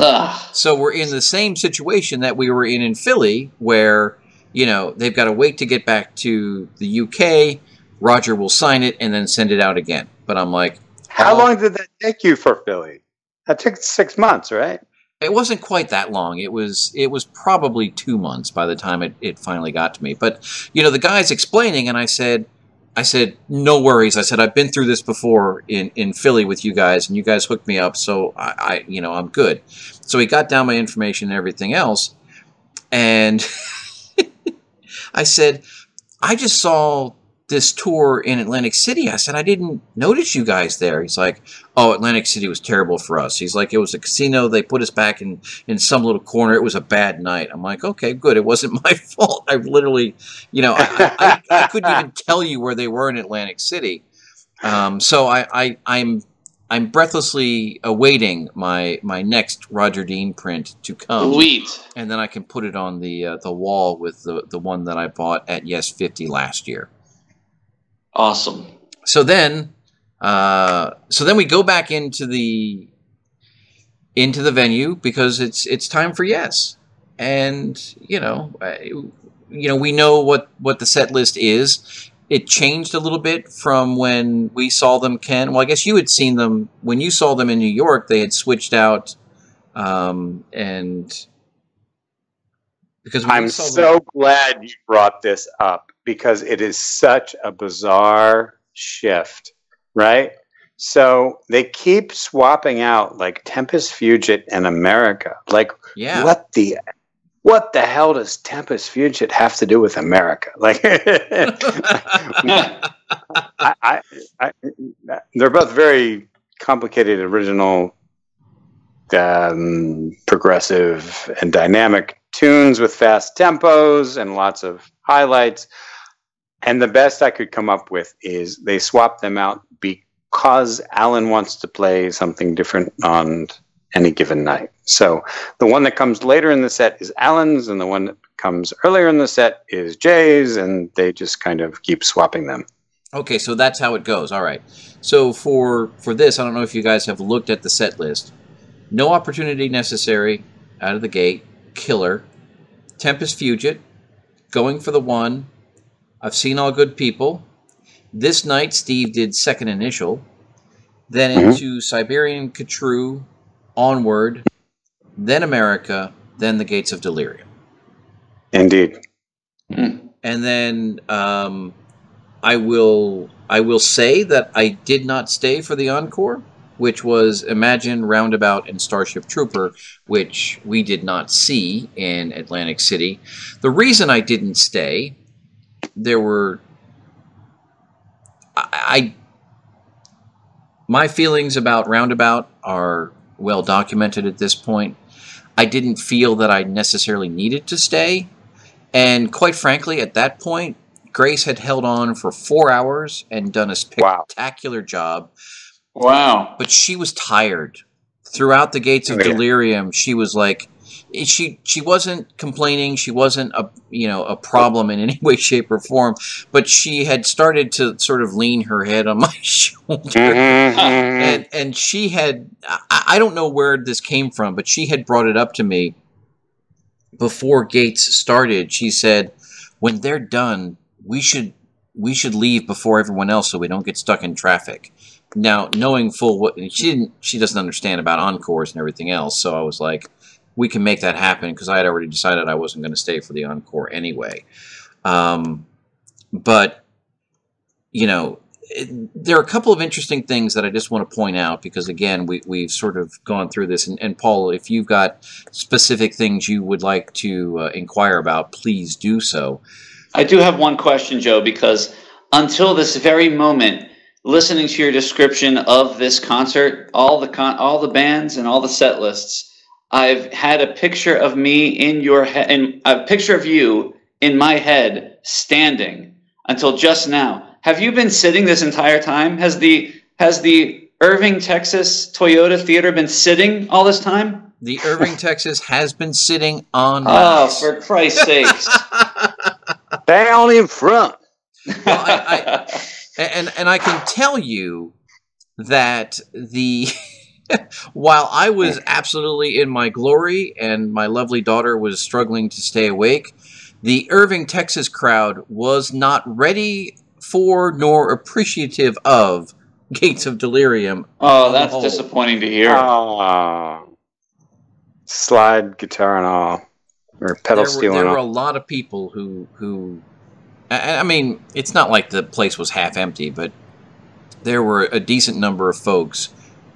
A: Ugh.
B: So we're in the same situation that we were in in Philly, where you know they've got to wait to get back to the UK. Roger will sign it and then send it out again. But I'm like,
C: How
B: Oh.
C: long did that take you for Philly? That took six months, right?
B: it wasn't quite that long. It was it was probably two months by the time it, it finally got to me. But you know, the guy's explaining, and I said, I said, no worries. I said I've been through this before in in Philly with you guys, and you guys hooked me up, so I, I you know I'm good. So he got down my information and everything else, and I said, I just saw this tour in Atlantic City. I said, I didn't notice you guys there. He's like, oh, Atlantic City was terrible for us. He's like, it was a casino. They put us back in, in some little corner. It was a bad night. I'm like, okay, good. It wasn't my fault. I literally, you know, I, I, I couldn't even tell you where they were in Atlantic City. Um, so I, I, I'm, I'm breathlessly awaiting my my next Roger Dean print to come,
A: Sweet.
B: and then I can put it on the uh, the wall with the the one that I bought at Yes 50 last year.
A: Awesome.
B: so then uh, so then we go back into the into the venue because it's it's time for yes. And you know I- you know we know what what the set list is. It changed a little bit from when we saw them ken. Well i guess you had seen them. When you saw them in new york they had switched out um, and because
C: I'm
B: saw the-
C: so glad you brought this up because it is such a bizarre shift, right? So they keep swapping out like Tempus Fugit and America. Like,
B: yeah.
C: what the what the hell does Tempus Fugit have to do with America? Like, I, I, I, they're both very complicated, original, um, progressive, and dynamic tunes with fast tempos and lots of highlights. And the best I could come up with is they swap them out because Alan wants to play something different on any given night. So the one that comes later in the set is Alan's, and the one that comes earlier in the set is Jay's, and they just kind of keep swapping them.
B: Okay, so that's how it goes. All right. So for for this, I don't know if you guys have looked at the set list. No opportunity necessary out of the gate. Killer, Tempus Fugit, going for the one. I've seen all good people. This night, Steve did second initial, then
C: Mhm.
B: into Siberian Khatru, onward, then America, then the Gates of Delirium.
C: Indeed.
A: Hmm.
B: and then um, I will I will say that I did not stay for the encore, which was Imagine Roundabout and Starship Trooper, which we did not see in Atlantic City. The reason I didn't stay, there were I, I my feelings about Roundabout are well documented at this point. I didn't feel that I necessarily needed to stay. And quite frankly, at that point, Grace had held on for four hours and done a
C: Wow.
B: spectacular job,
A: wow.
B: but she was tired. Throughout the gates of
C: Oh,
B: delirium, she was like, she she wasn't complaining. She wasn't a you know a problem in any way, shape, or form. But she had started to sort of lean her head on my shoulder
C: Mhm, mhm.
B: and and she had I, I don't know where this came from but she had brought it up to me before gates started she said when they're done we should we should leave before everyone else so we don't get stuck in traffic now knowing full what she didn't she doesn't understand about encores and everything else so i was like we can make that happen because i had already decided i wasn't going to stay for the encore anyway. Um, but you know it, there are a couple of interesting things that I just want to point out because again we, we've sort of gone through this. And, and Paul if you've got specific things you would like to uh, inquire about please do so.
A: I do have one question, Joe, because until this very moment, listening to your description of this concert, all the con- all the bands and all the set lists, I've had a picture of me in your head, and a picture of you in my head standing until just now. Have you been sitting this entire time? Has the has the Irving, Texas Toyota Theater been sitting all this time?
B: the Irving Texas has been sitting on
A: Oh,
B: ice.
A: for Christ's sakes!
C: Down in front.
B: Well, I- and and I can tell you that the while I was absolutely in my glory and my lovely daughter was struggling to stay awake, the Irving, Texas crowd was not ready for nor appreciative of Gates of Delirium.
A: oh, that's
B: Oh.
A: disappointing to hear.
C: Ah. slide guitar and all, or pedal
B: there were,
C: steel
B: there
C: and
B: were a lot of people who who I, I mean it's not like the place was half empty but there were a decent number of folks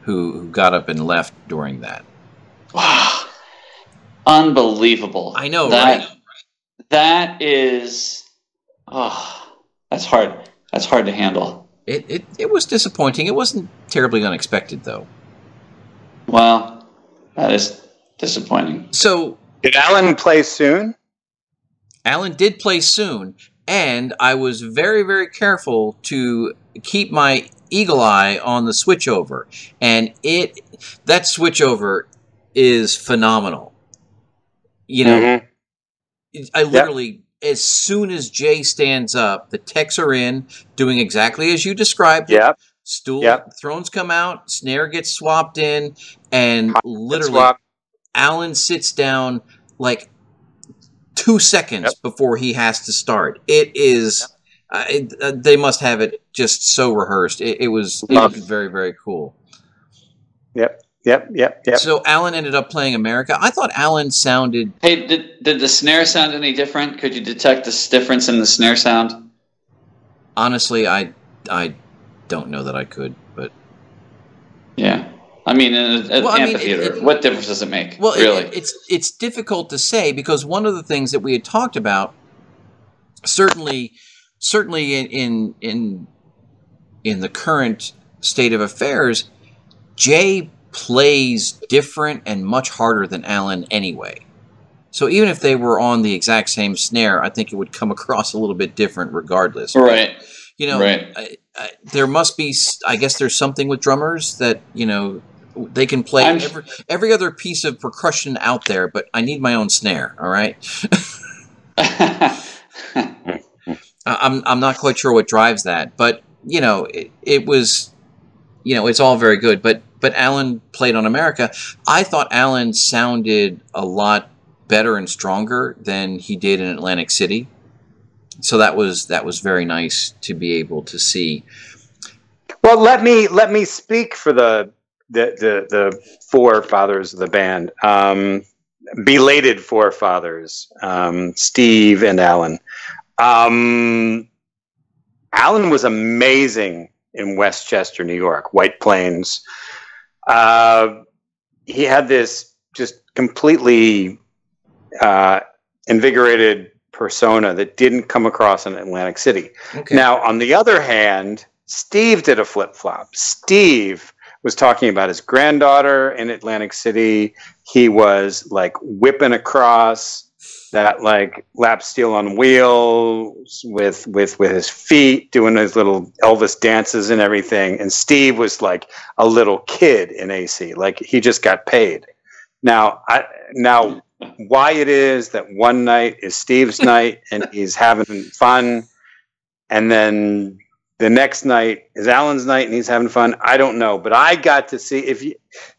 B: who, who got up and left during that
A: Wow. Unbelievable.
B: I know,
A: that,
B: right?
A: That is oh that's hard. That's hard to handle.
B: it, it, it was disappointing it wasn't terribly unexpected though
A: Well, that is disappointing.
B: so
C: Did Alan play soon?
B: alan did play soon and i was very very careful to keep my eagle eye on the switchover and it that switchover is phenomenal you know
C: Mhm.
B: I literally, as soon as Jay stands up, the techs are in, doing exactly as you described. Yeah.
C: Yep.
B: Stool
C: Yep.
B: thrones come out, snare gets swapped in, and literally Alan sits down like two seconds before he has to start. It is. It, uh, they must have it just so rehearsed. It, it was. It
C: Love
B: was very very cool.
C: Yep. yep, yep, yep.
B: So Alan ended up playing America. I thought Alan sounded
A: Hey, did did the snare sound any different? Could you detect this difference in the snare sound?
B: honestly, I I don't know that I could, but
A: Yeah. I mean, in an
B: Well, I mean, it-
A: amphitheater,
B: it-
A: what difference does it make?
B: well, it-
A: really?
B: it's it's difficult to say because one of the things that we had talked about, certainly, certainly in in in, in the current state of affairs, Jay plays different and much harder than Alan anyway. So even if they were on the exact same snare, I think it would come across a little bit different regardless.
A: right.
B: You know,
A: Right.
B: I, I, there must be. I guess there's something with drummers that you know they can play
A: I'm-
B: every every other piece of percussion out there, but I need my own snare. All right, I'm I'm not quite sure what drives that, but you know, it, it was, you know, it's all very good. But but Alan played on America. I thought Alan sounded a lot better and stronger than he did in Atlantic City. So that was that was very nice to be able to see.
C: Well, let me let me speak for the the the, the forefathers of the band, um, belated forefathers, um, Steve and Alan. Um, Alan was amazing in Westchester, New York, White Plains. Uh, he had this just completely uh, invigorated persona that didn't come across in Atlantic City.
B: Okay.
C: Now, on the other hand, Steve did a flip flop. Steve was talking about his granddaughter in Atlantic City. He was like whipping across that like lap steel on wheels with with with his feet doing his little Elvis dances and everything. And Steve was like a little kid in AC like he just got paid. Now I now why it is that one night is Steve's night and he's having fun and then the next night is Alan's night and he's having fun. I don't know, but I got to see if you,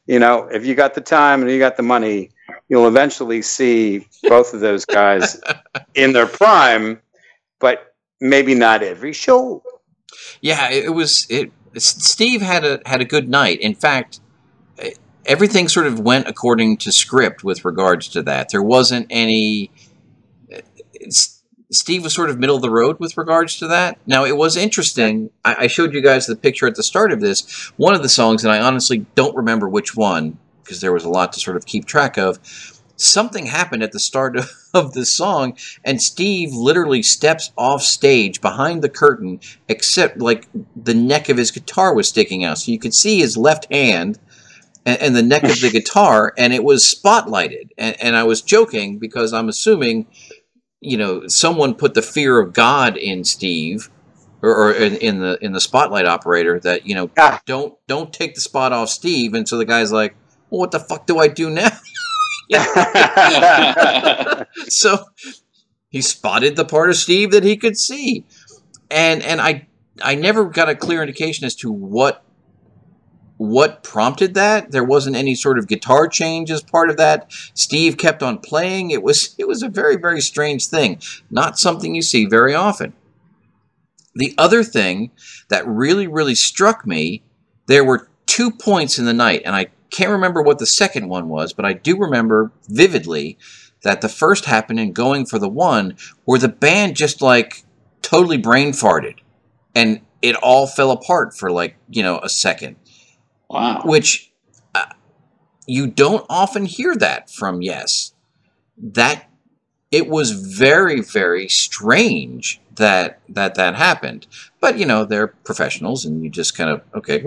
C: you know, if you got the time and you got the money, you'll eventually see both of those guys in their prime, but maybe not every show.
B: Yeah, it, was. It Steve had a had a good night. In fact, everything sort of went according to script with regards to that. There wasn't any. Steve was sort of middle of the road with regards to that. Now it was interesting. I, I showed you guys the picture at the start of this. One of the songs, and I honestly don't remember which one because there was a lot to sort of keep track of. Something happened at the start of, of this song, and Steve literally steps off stage behind the curtain, except like the neck of his guitar was sticking out. So you could see his left hand and, and the neck of the guitar, and it was spotlighted. And, and I was joking because I'm assuming, you know, someone put the fear of God in Steve. Or, or in, in the in the spotlight operator that you know
C: Ah.
B: don't don't take the spot off Steve and so the guy's like well what the fuck do I do now so he spotted the part of Steve that he could see, and and I I never got a clear indication as to what what prompted that. There wasn't any sort of guitar change as part of that. Steve kept on playing. It was it was a very very strange thing, not something you see very often. The other thing that really really struck me, there were two points in the night, and I can't remember what the second one was, but I do remember vividly that the first happened in going for the one where the band just like totally brain farted and it all fell apart for like, you know, a second,
A: wow.
B: which uh, you don't often hear that from Yes. That it was very very strange that that that happened. But you know, they're professionals and you just kind of okay,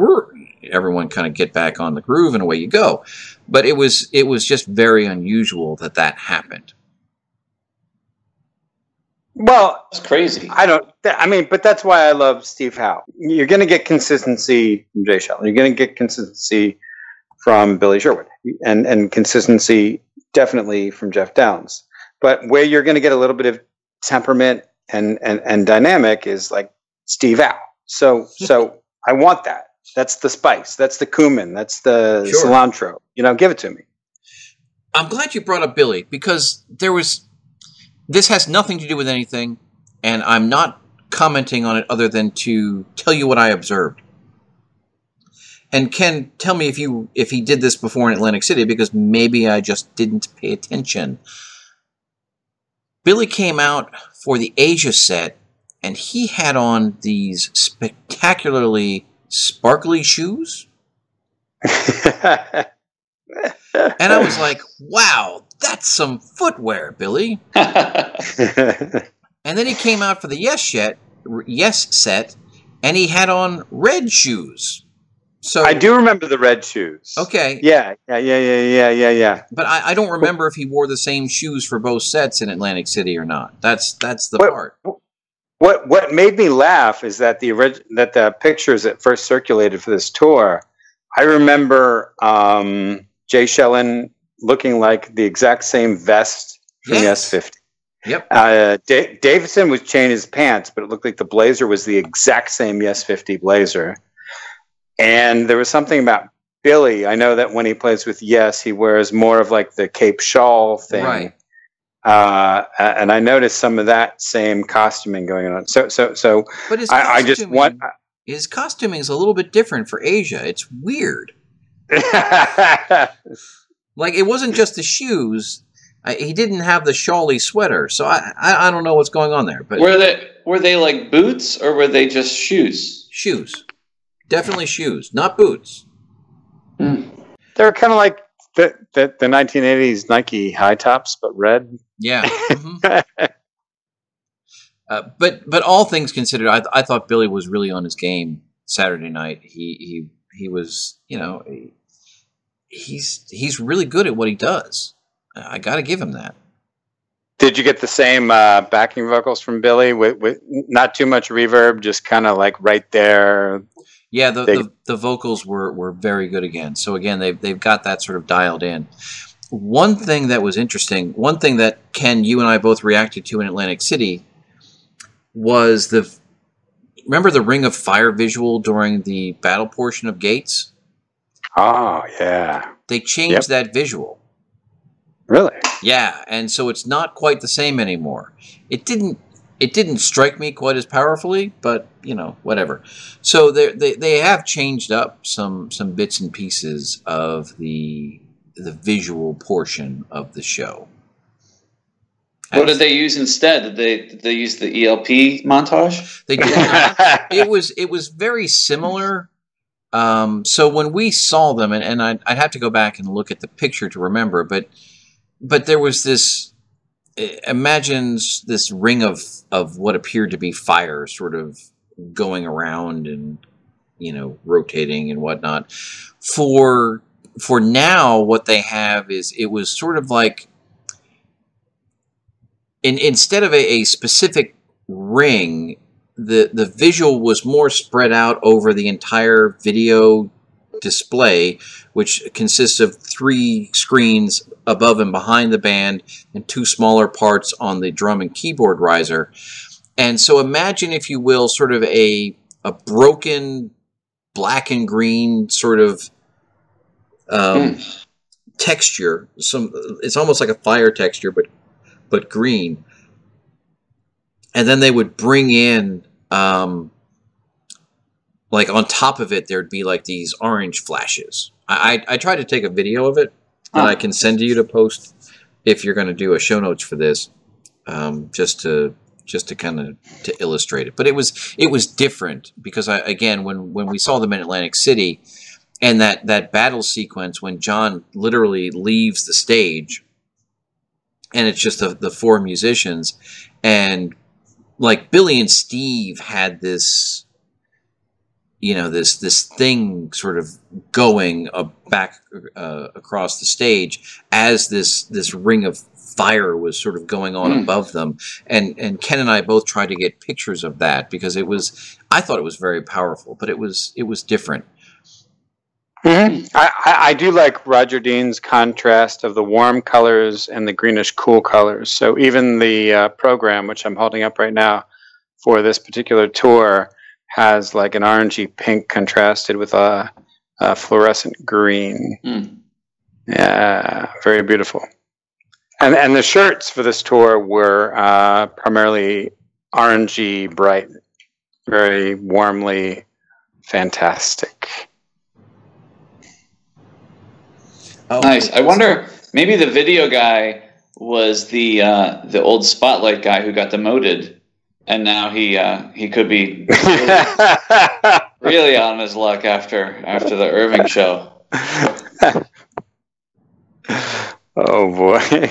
B: everyone kind of get back on the groove and away you go. But it was it was just very unusual that that happened.
C: Well,
A: it's crazy.
C: I don't. th- I mean, but that's why I love Steve Howe. You're going to get consistency from Jay Shell. You're going to get consistency from Billy Sherwood, and and consistency definitely from Geoff Downes. But where you're going to get a little bit of temperament and and and dynamic is like Steve Howe. So so I want that. That's the spice. That's the cumin. That's the
B: Sure.
C: cilantro. You know, give it to me.
B: I'm glad you brought up Billy because there was. This has nothing to do with anything, and I'm not commenting on it other than to tell you what I observed. And Ken, tell me if you if he did this before in Atlantic City because maybe I just didn't pay attention. Billy came out for the Asia set, and he had on these spectacularly sparkly shoes. And I was like, wow, that's some footwear, Billy. And then he came out for the Yes set, Yes set, and he had on red shoes. So
C: I do remember the red shoes.
B: Okay,
C: Yeah, yeah, yeah, yeah, yeah, yeah, yeah.
B: but I, I don't remember if he wore the same shoes for both sets in Atlantic City or not. That's that's the
C: What-
B: part.
C: What what made me laugh is that the orig- that the pictures that first circulated for this tour, I remember um, Jay Schellen looking like the exact same vest from
B: Yes.
C: the S50.
B: Yep.
C: Uh, Da- Davison was changing his pants, but it looked like the blazer was the exact same Yes 50 blazer. And there was something about Billy. I know that when he plays with Yes, he wears more of like the cape shawl thing.
B: Right.
C: Uh, and I noticed some of that same costuming going on. So, so, so
B: But his
C: I, I just want.
B: his costuming is a little bit different for Asia. It's weird. Like it wasn't just the shoes. I, he didn't have the shawly sweater, so I, I I don't know what's going on there. But
A: were they were they like boots or were they just shoes?
B: shoes, definitely shoes, not boots.
C: They're kind of like the, the, the 1980s Nike high tops, but red.
B: Yeah. mhm. Uh, but but all things considered, I, I thought Billy was really on his game Saturday night. He he he was you know he- he's he's really good at what he does. I got to give him that.
C: Did you get the same uh, backing vocals from Billy with, with not too much reverb, just kind of like right there?
B: Yeah, the,
C: They-
B: the, the vocals were, were very good again. So again, they've they've got that sort of dialed in. One thing that was interesting, one thing that Ken, you and I both reacted to in Atlantic City, was the remember the Ring of Fire visual during the battle portion of Gates.
C: Oh yeah,
B: They changed that visual.
C: really?
B: Yeah, and so it's not quite the same anymore. It didn't it didn't strike me quite as powerfully, but you know, whatever. So they they they have changed up some some bits and pieces of the the visual portion of the show.
A: What did they use instead? Did they did they use the ELP montage?
B: They did not. it was it was very similar. Um, so when we saw them, and, and I'd, I'd have to go back and look at the picture to remember, but but there was this eh, imagines this ring of of what appeared to be fire, sort of going around and you know rotating and whatnot. For for now, what they have is it was sort of like in, instead of a, a specific ring, the the visual was more spread out over the entire video display, which consists of three screens above and behind the band and two smaller parts on the drum and keyboard riser. And so imagine, if you will, sort of a a broken black and green sort of um, texture. Some it's almost like a fire texture, but but green. And then they would bring in, um, like on top of it, there'd be like these orange flashes. I I, I tried to take a video of it that
A: Huh.
B: I can send to you to post if you're going to do a show notes for this, um, just to just to kind of to illustrate it. But it was it was different because I again when when we saw them in Atlantic City, and that that battle sequence when John literally leaves the stage, and it's just the, the four musicians, and like Billy and Steve had this, you know, this this thing sort of going uh, back uh, across the stage as this this ring of fire was sort of going on
A: Hmm.
B: above them, and and Ken and I both tried to get pictures of that because it was I thought it was very powerful, but it was it was different.
C: Mhm. I, I, I do like Roger Dean's contrast of the warm colors and the greenish cool colors. So even the uh, program, which I'm holding up right now for this particular tour, has like an orangey pink contrasted with a, a fluorescent green.
A: Hmm.
C: Yeah, very beautiful. And and the shirts for this tour were uh, primarily orangey bright, very warmly fantastic.
B: Oh,
A: Nice. I wonder. Maybe the video guy was the uh, the old spotlight guy who got demoted, and now he uh, he could be really on his luck after after the Irving show.
C: oh boy.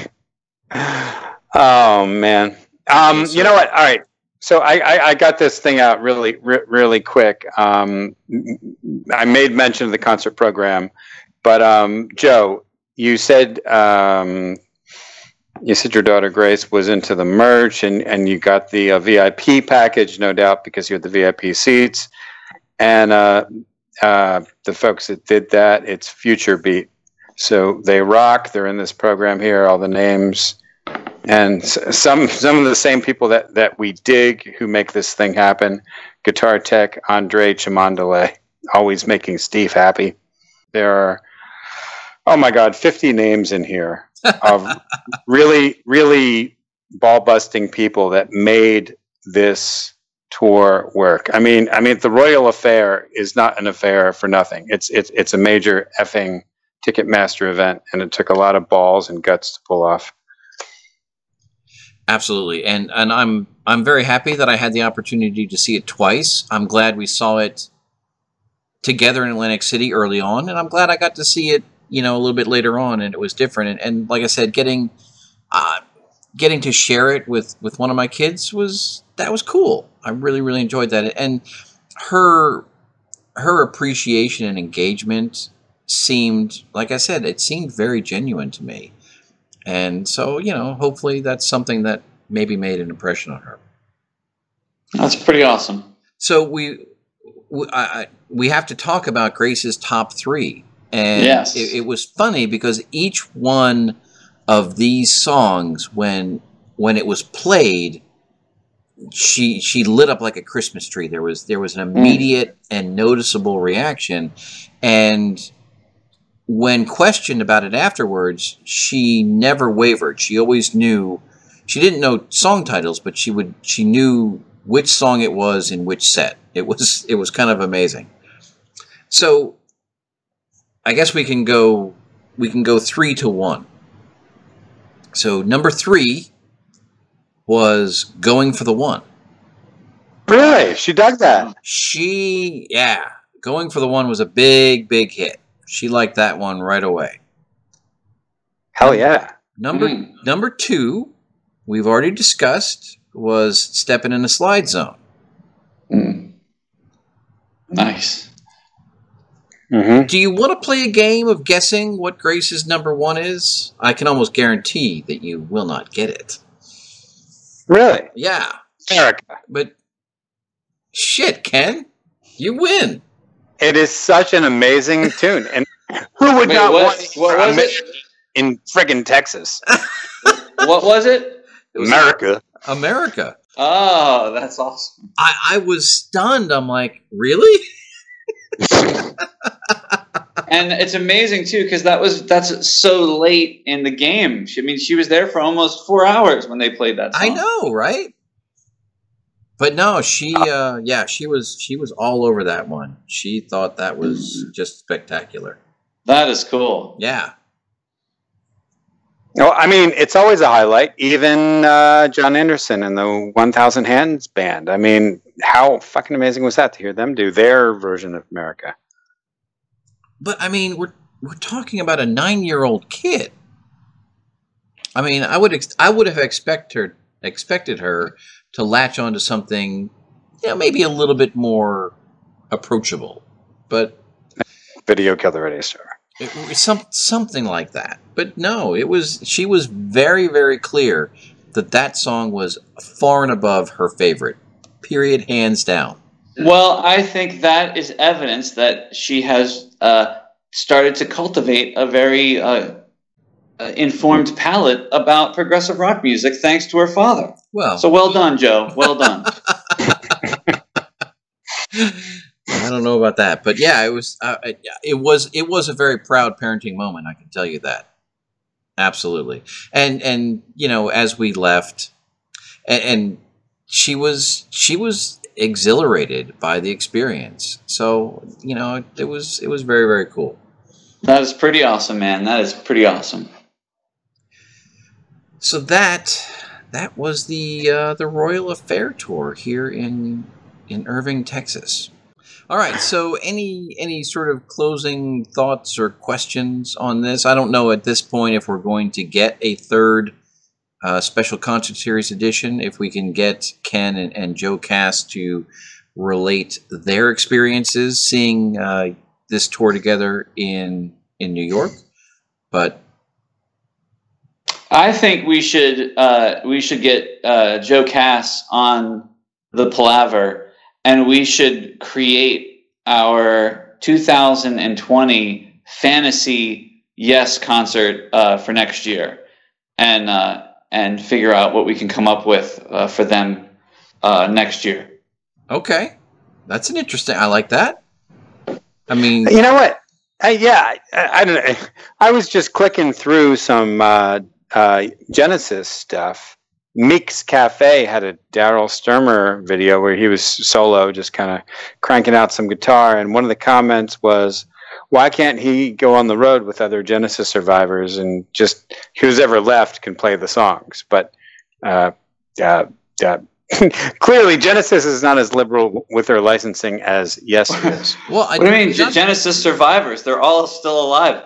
C: Oh man. Um, you know what? All right. So I, I, I got this thing out really, re- really quick. Um, I made mention of the concert program, but um, Joe, you said um, you said your daughter Grace was into the merch, and, and you got the uh, VIP package, no doubt, because you had the VIP seats. And uh, uh, the folks that did that, it's Future Beat. So they rock. They're in this program here. All the names, and some some of the same people that that we dig who make this thing happen. Guitar Tech, Andre Chimandale, always making Steve happy. There are, oh my God, fifty names in here of really really ball busting people that made this tour work. I mean, I mean, the Royal Affair is not an affair for nothing. It's it's it's a major effing Ticketmaster event, and it took a lot of balls and guts to pull off.
B: Absolutely, and and I'm I'm very happy that I had the opportunity to see it twice. I'm glad we saw it together in Atlantic City early on, and I'm glad I got to see it, you know, a little bit later on, and it was different. And, and like I said, getting uh, getting to share it with with one of my kids was that was cool. I really really enjoyed that, and her her appreciation and engagement seemed like I said, it seemed very genuine to me. And so, you know, hopefully that's something that maybe made an impression on her.
A: That's pretty awesome.
B: So we we, I, I- we have to talk about Grace's top three, and
A: Yes.
B: it, it was funny because each one of these songs, when when it was played, she she lit up like a Christmas tree. There was there was an hmm. immediate and noticeable reaction, and when questioned about it afterwards, she never wavered. She always knew. She didn't know song titles, but she would. She knew which song it was in which set. It was. It was kind of amazing. So, I guess we can go. We can go three to one. So number three was going for the one.
C: Really, she dug that.
B: She, yeah, going for the one was a big, big hit. She liked that one right away.
C: Hell yeah.
B: Number
A: Mm.
B: number two, we've already discussed, was stepping in a slide zone.
A: Mm. Nice.
C: Hmm
B: Do you want to play a game of guessing what Grace's number one is? I can almost guarantee that you will not get it.
C: Really,
B: Yeah,
C: Erica.
B: but shit, Ken, you win.
C: It is such an amazing tune, and who would
A: Wait,
C: not
A: what-
C: want it
A: what
C: for
A: was it?
C: in friggin' Texas,
A: What was it?
B: It was
C: America?
B: America.
A: Oh, that's awesome.
B: I, I was stunned. I'm like, really?
A: And it's amazing too because that was that's so late in the game. She, I mean, she was there for almost four hours when they played that. Song.
B: I know, right? But no, she uh yeah, she was she was all over that one. She thought that was just spectacular.
A: That is cool.
B: Yeah.
C: Well, I mean, it's always a highlight. Even uh, Jon Anderson and the 1,000 Hands Band. I mean, how fucking amazing was that to hear them do their version of America?
B: But I mean, we're we're talking about a 9-year-old kid. I mean, I would ex- I would have expect her expected her to latch onto something you know, maybe a little bit more approachable. But
C: Video Kill the Radio Star.
B: it, it- some something like that. But no, it was she was very very clear that that song was far and above her favorite. Period, hands down.
A: Well, I think that is evidence that she has uh, started to cultivate a very uh, uh, informed palate about progressive rock music, thanks to her father.
B: Well,
A: So well done, Joe. Well done.
B: I don't know about that, but yeah, it was uh, it- it was it was a very proud parenting moment. I can tell you that. Absolutely, and and you know as we left, and, and she was she was exhilarated by the experience. So you know it was it was very very cool.
A: That is pretty awesome, man. That is pretty awesome.
B: So that that was the uh, the Royal Affair tour here in in Irving, Texas. All right. So any any sort of closing thoughts or questions on this? I don't know at this point if we're going to get a third uh, special concert series edition. If we can get Ken and, and Joe Cass to relate their experiences seeing uh, this tour together in in New York, but
A: I think we should uh, we should get uh, Joe Cass on the Palaver, and we should create our 2020 fantasy yes concert uh, for next year, and uh, and figure out what we can come up with uh, for them uh, next year.
B: okay, that's an interesting. I like that. I mean,
C: You know what? I, yeah, I, I don't know. I was just clicking through some uh, uh, Genesis stuff. Meek's Cafe had a Daryl Stuermer video where he was solo, just kind of cranking out some guitar. And one of the comments was, "Why can't he go on the road with other Genesis survivors and just who's ever left can play the songs?" But uh, uh, uh, clearly, Genesis is not as liberal with their licensing as Yes is.
B: well, I
A: What do you mean,
B: not-
A: Genesis survivors? They're all still alive,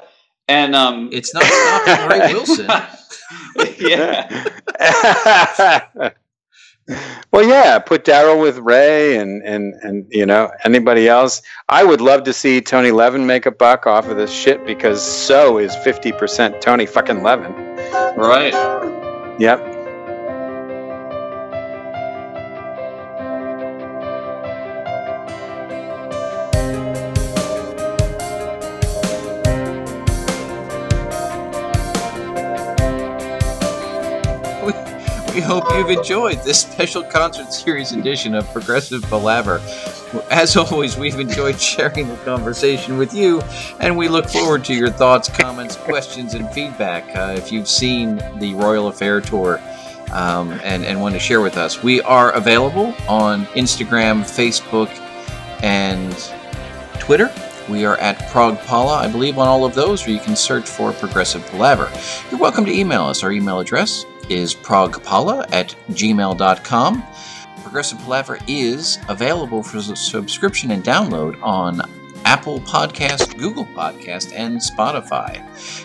A: and um,
B: It's not stopping Ray Wilson.
A: yeah.
C: Well, yeah, put Daryl with Ray and, and, and, you know, anybody else. I would love to see Tony Levin make a buck off of this shit because so is 50% Tony fucking Levin.
A: Right.
C: Yep.
B: We hope you've enjoyed this special concert series edition of Progressive Palaver. As always, we've enjoyed sharing the conversation with you, and we look forward to your thoughts, comments, questions, and feedback. Uh, if you've seen the Royal Affair Tour um, and, and want to share with us, we are available on Instagram, Facebook, and Twitter. We are at Progpala, I believe, on all of those, or you can search for Progressive Palaver. You're welcome to email us. Our email address is progpala at gmail.com. Progressive Palaver is available for subscription and download on Apple Podcast, Google Podcast, and Spotify.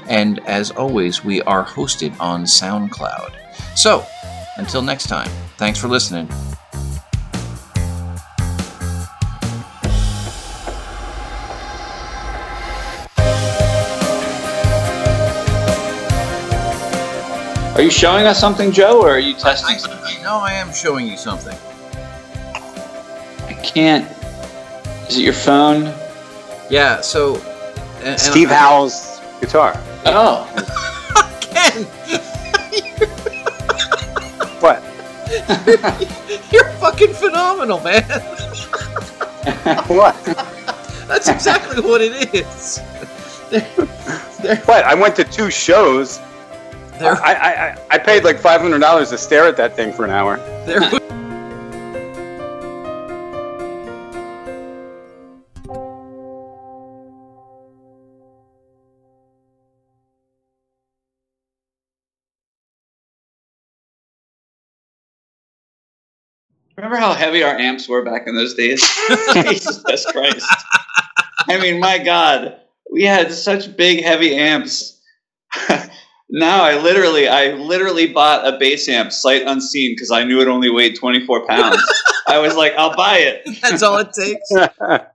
B: And as always, we are hosted on SoundCloud. So, until next time, thanks for listening.
A: Are you showing us something, Joe, or are you testing? something?
B: I know I am showing you something.
A: I can't. Is it your phone?
B: Yeah, so. and- and
C: Steve
B: I-
C: Howe's guitar.
A: Oh,
B: Ken,
C: What?
B: you're fucking phenomenal, man.
C: What?
B: That's exactly what it is. There, there,
C: What? I went to two shows.
B: There,
C: I, I, I- I paid like $500 to stare at that thing for an hour.
B: there.
A: remember how heavy our amps were back in those days? Jesus Christ! I mean, my God, we had such big, heavy amps. now I literally, I literally bought a bass amp sight unseen because I knew it only weighed 24 pounds. I was like, I'll buy it.
B: That's all it takes.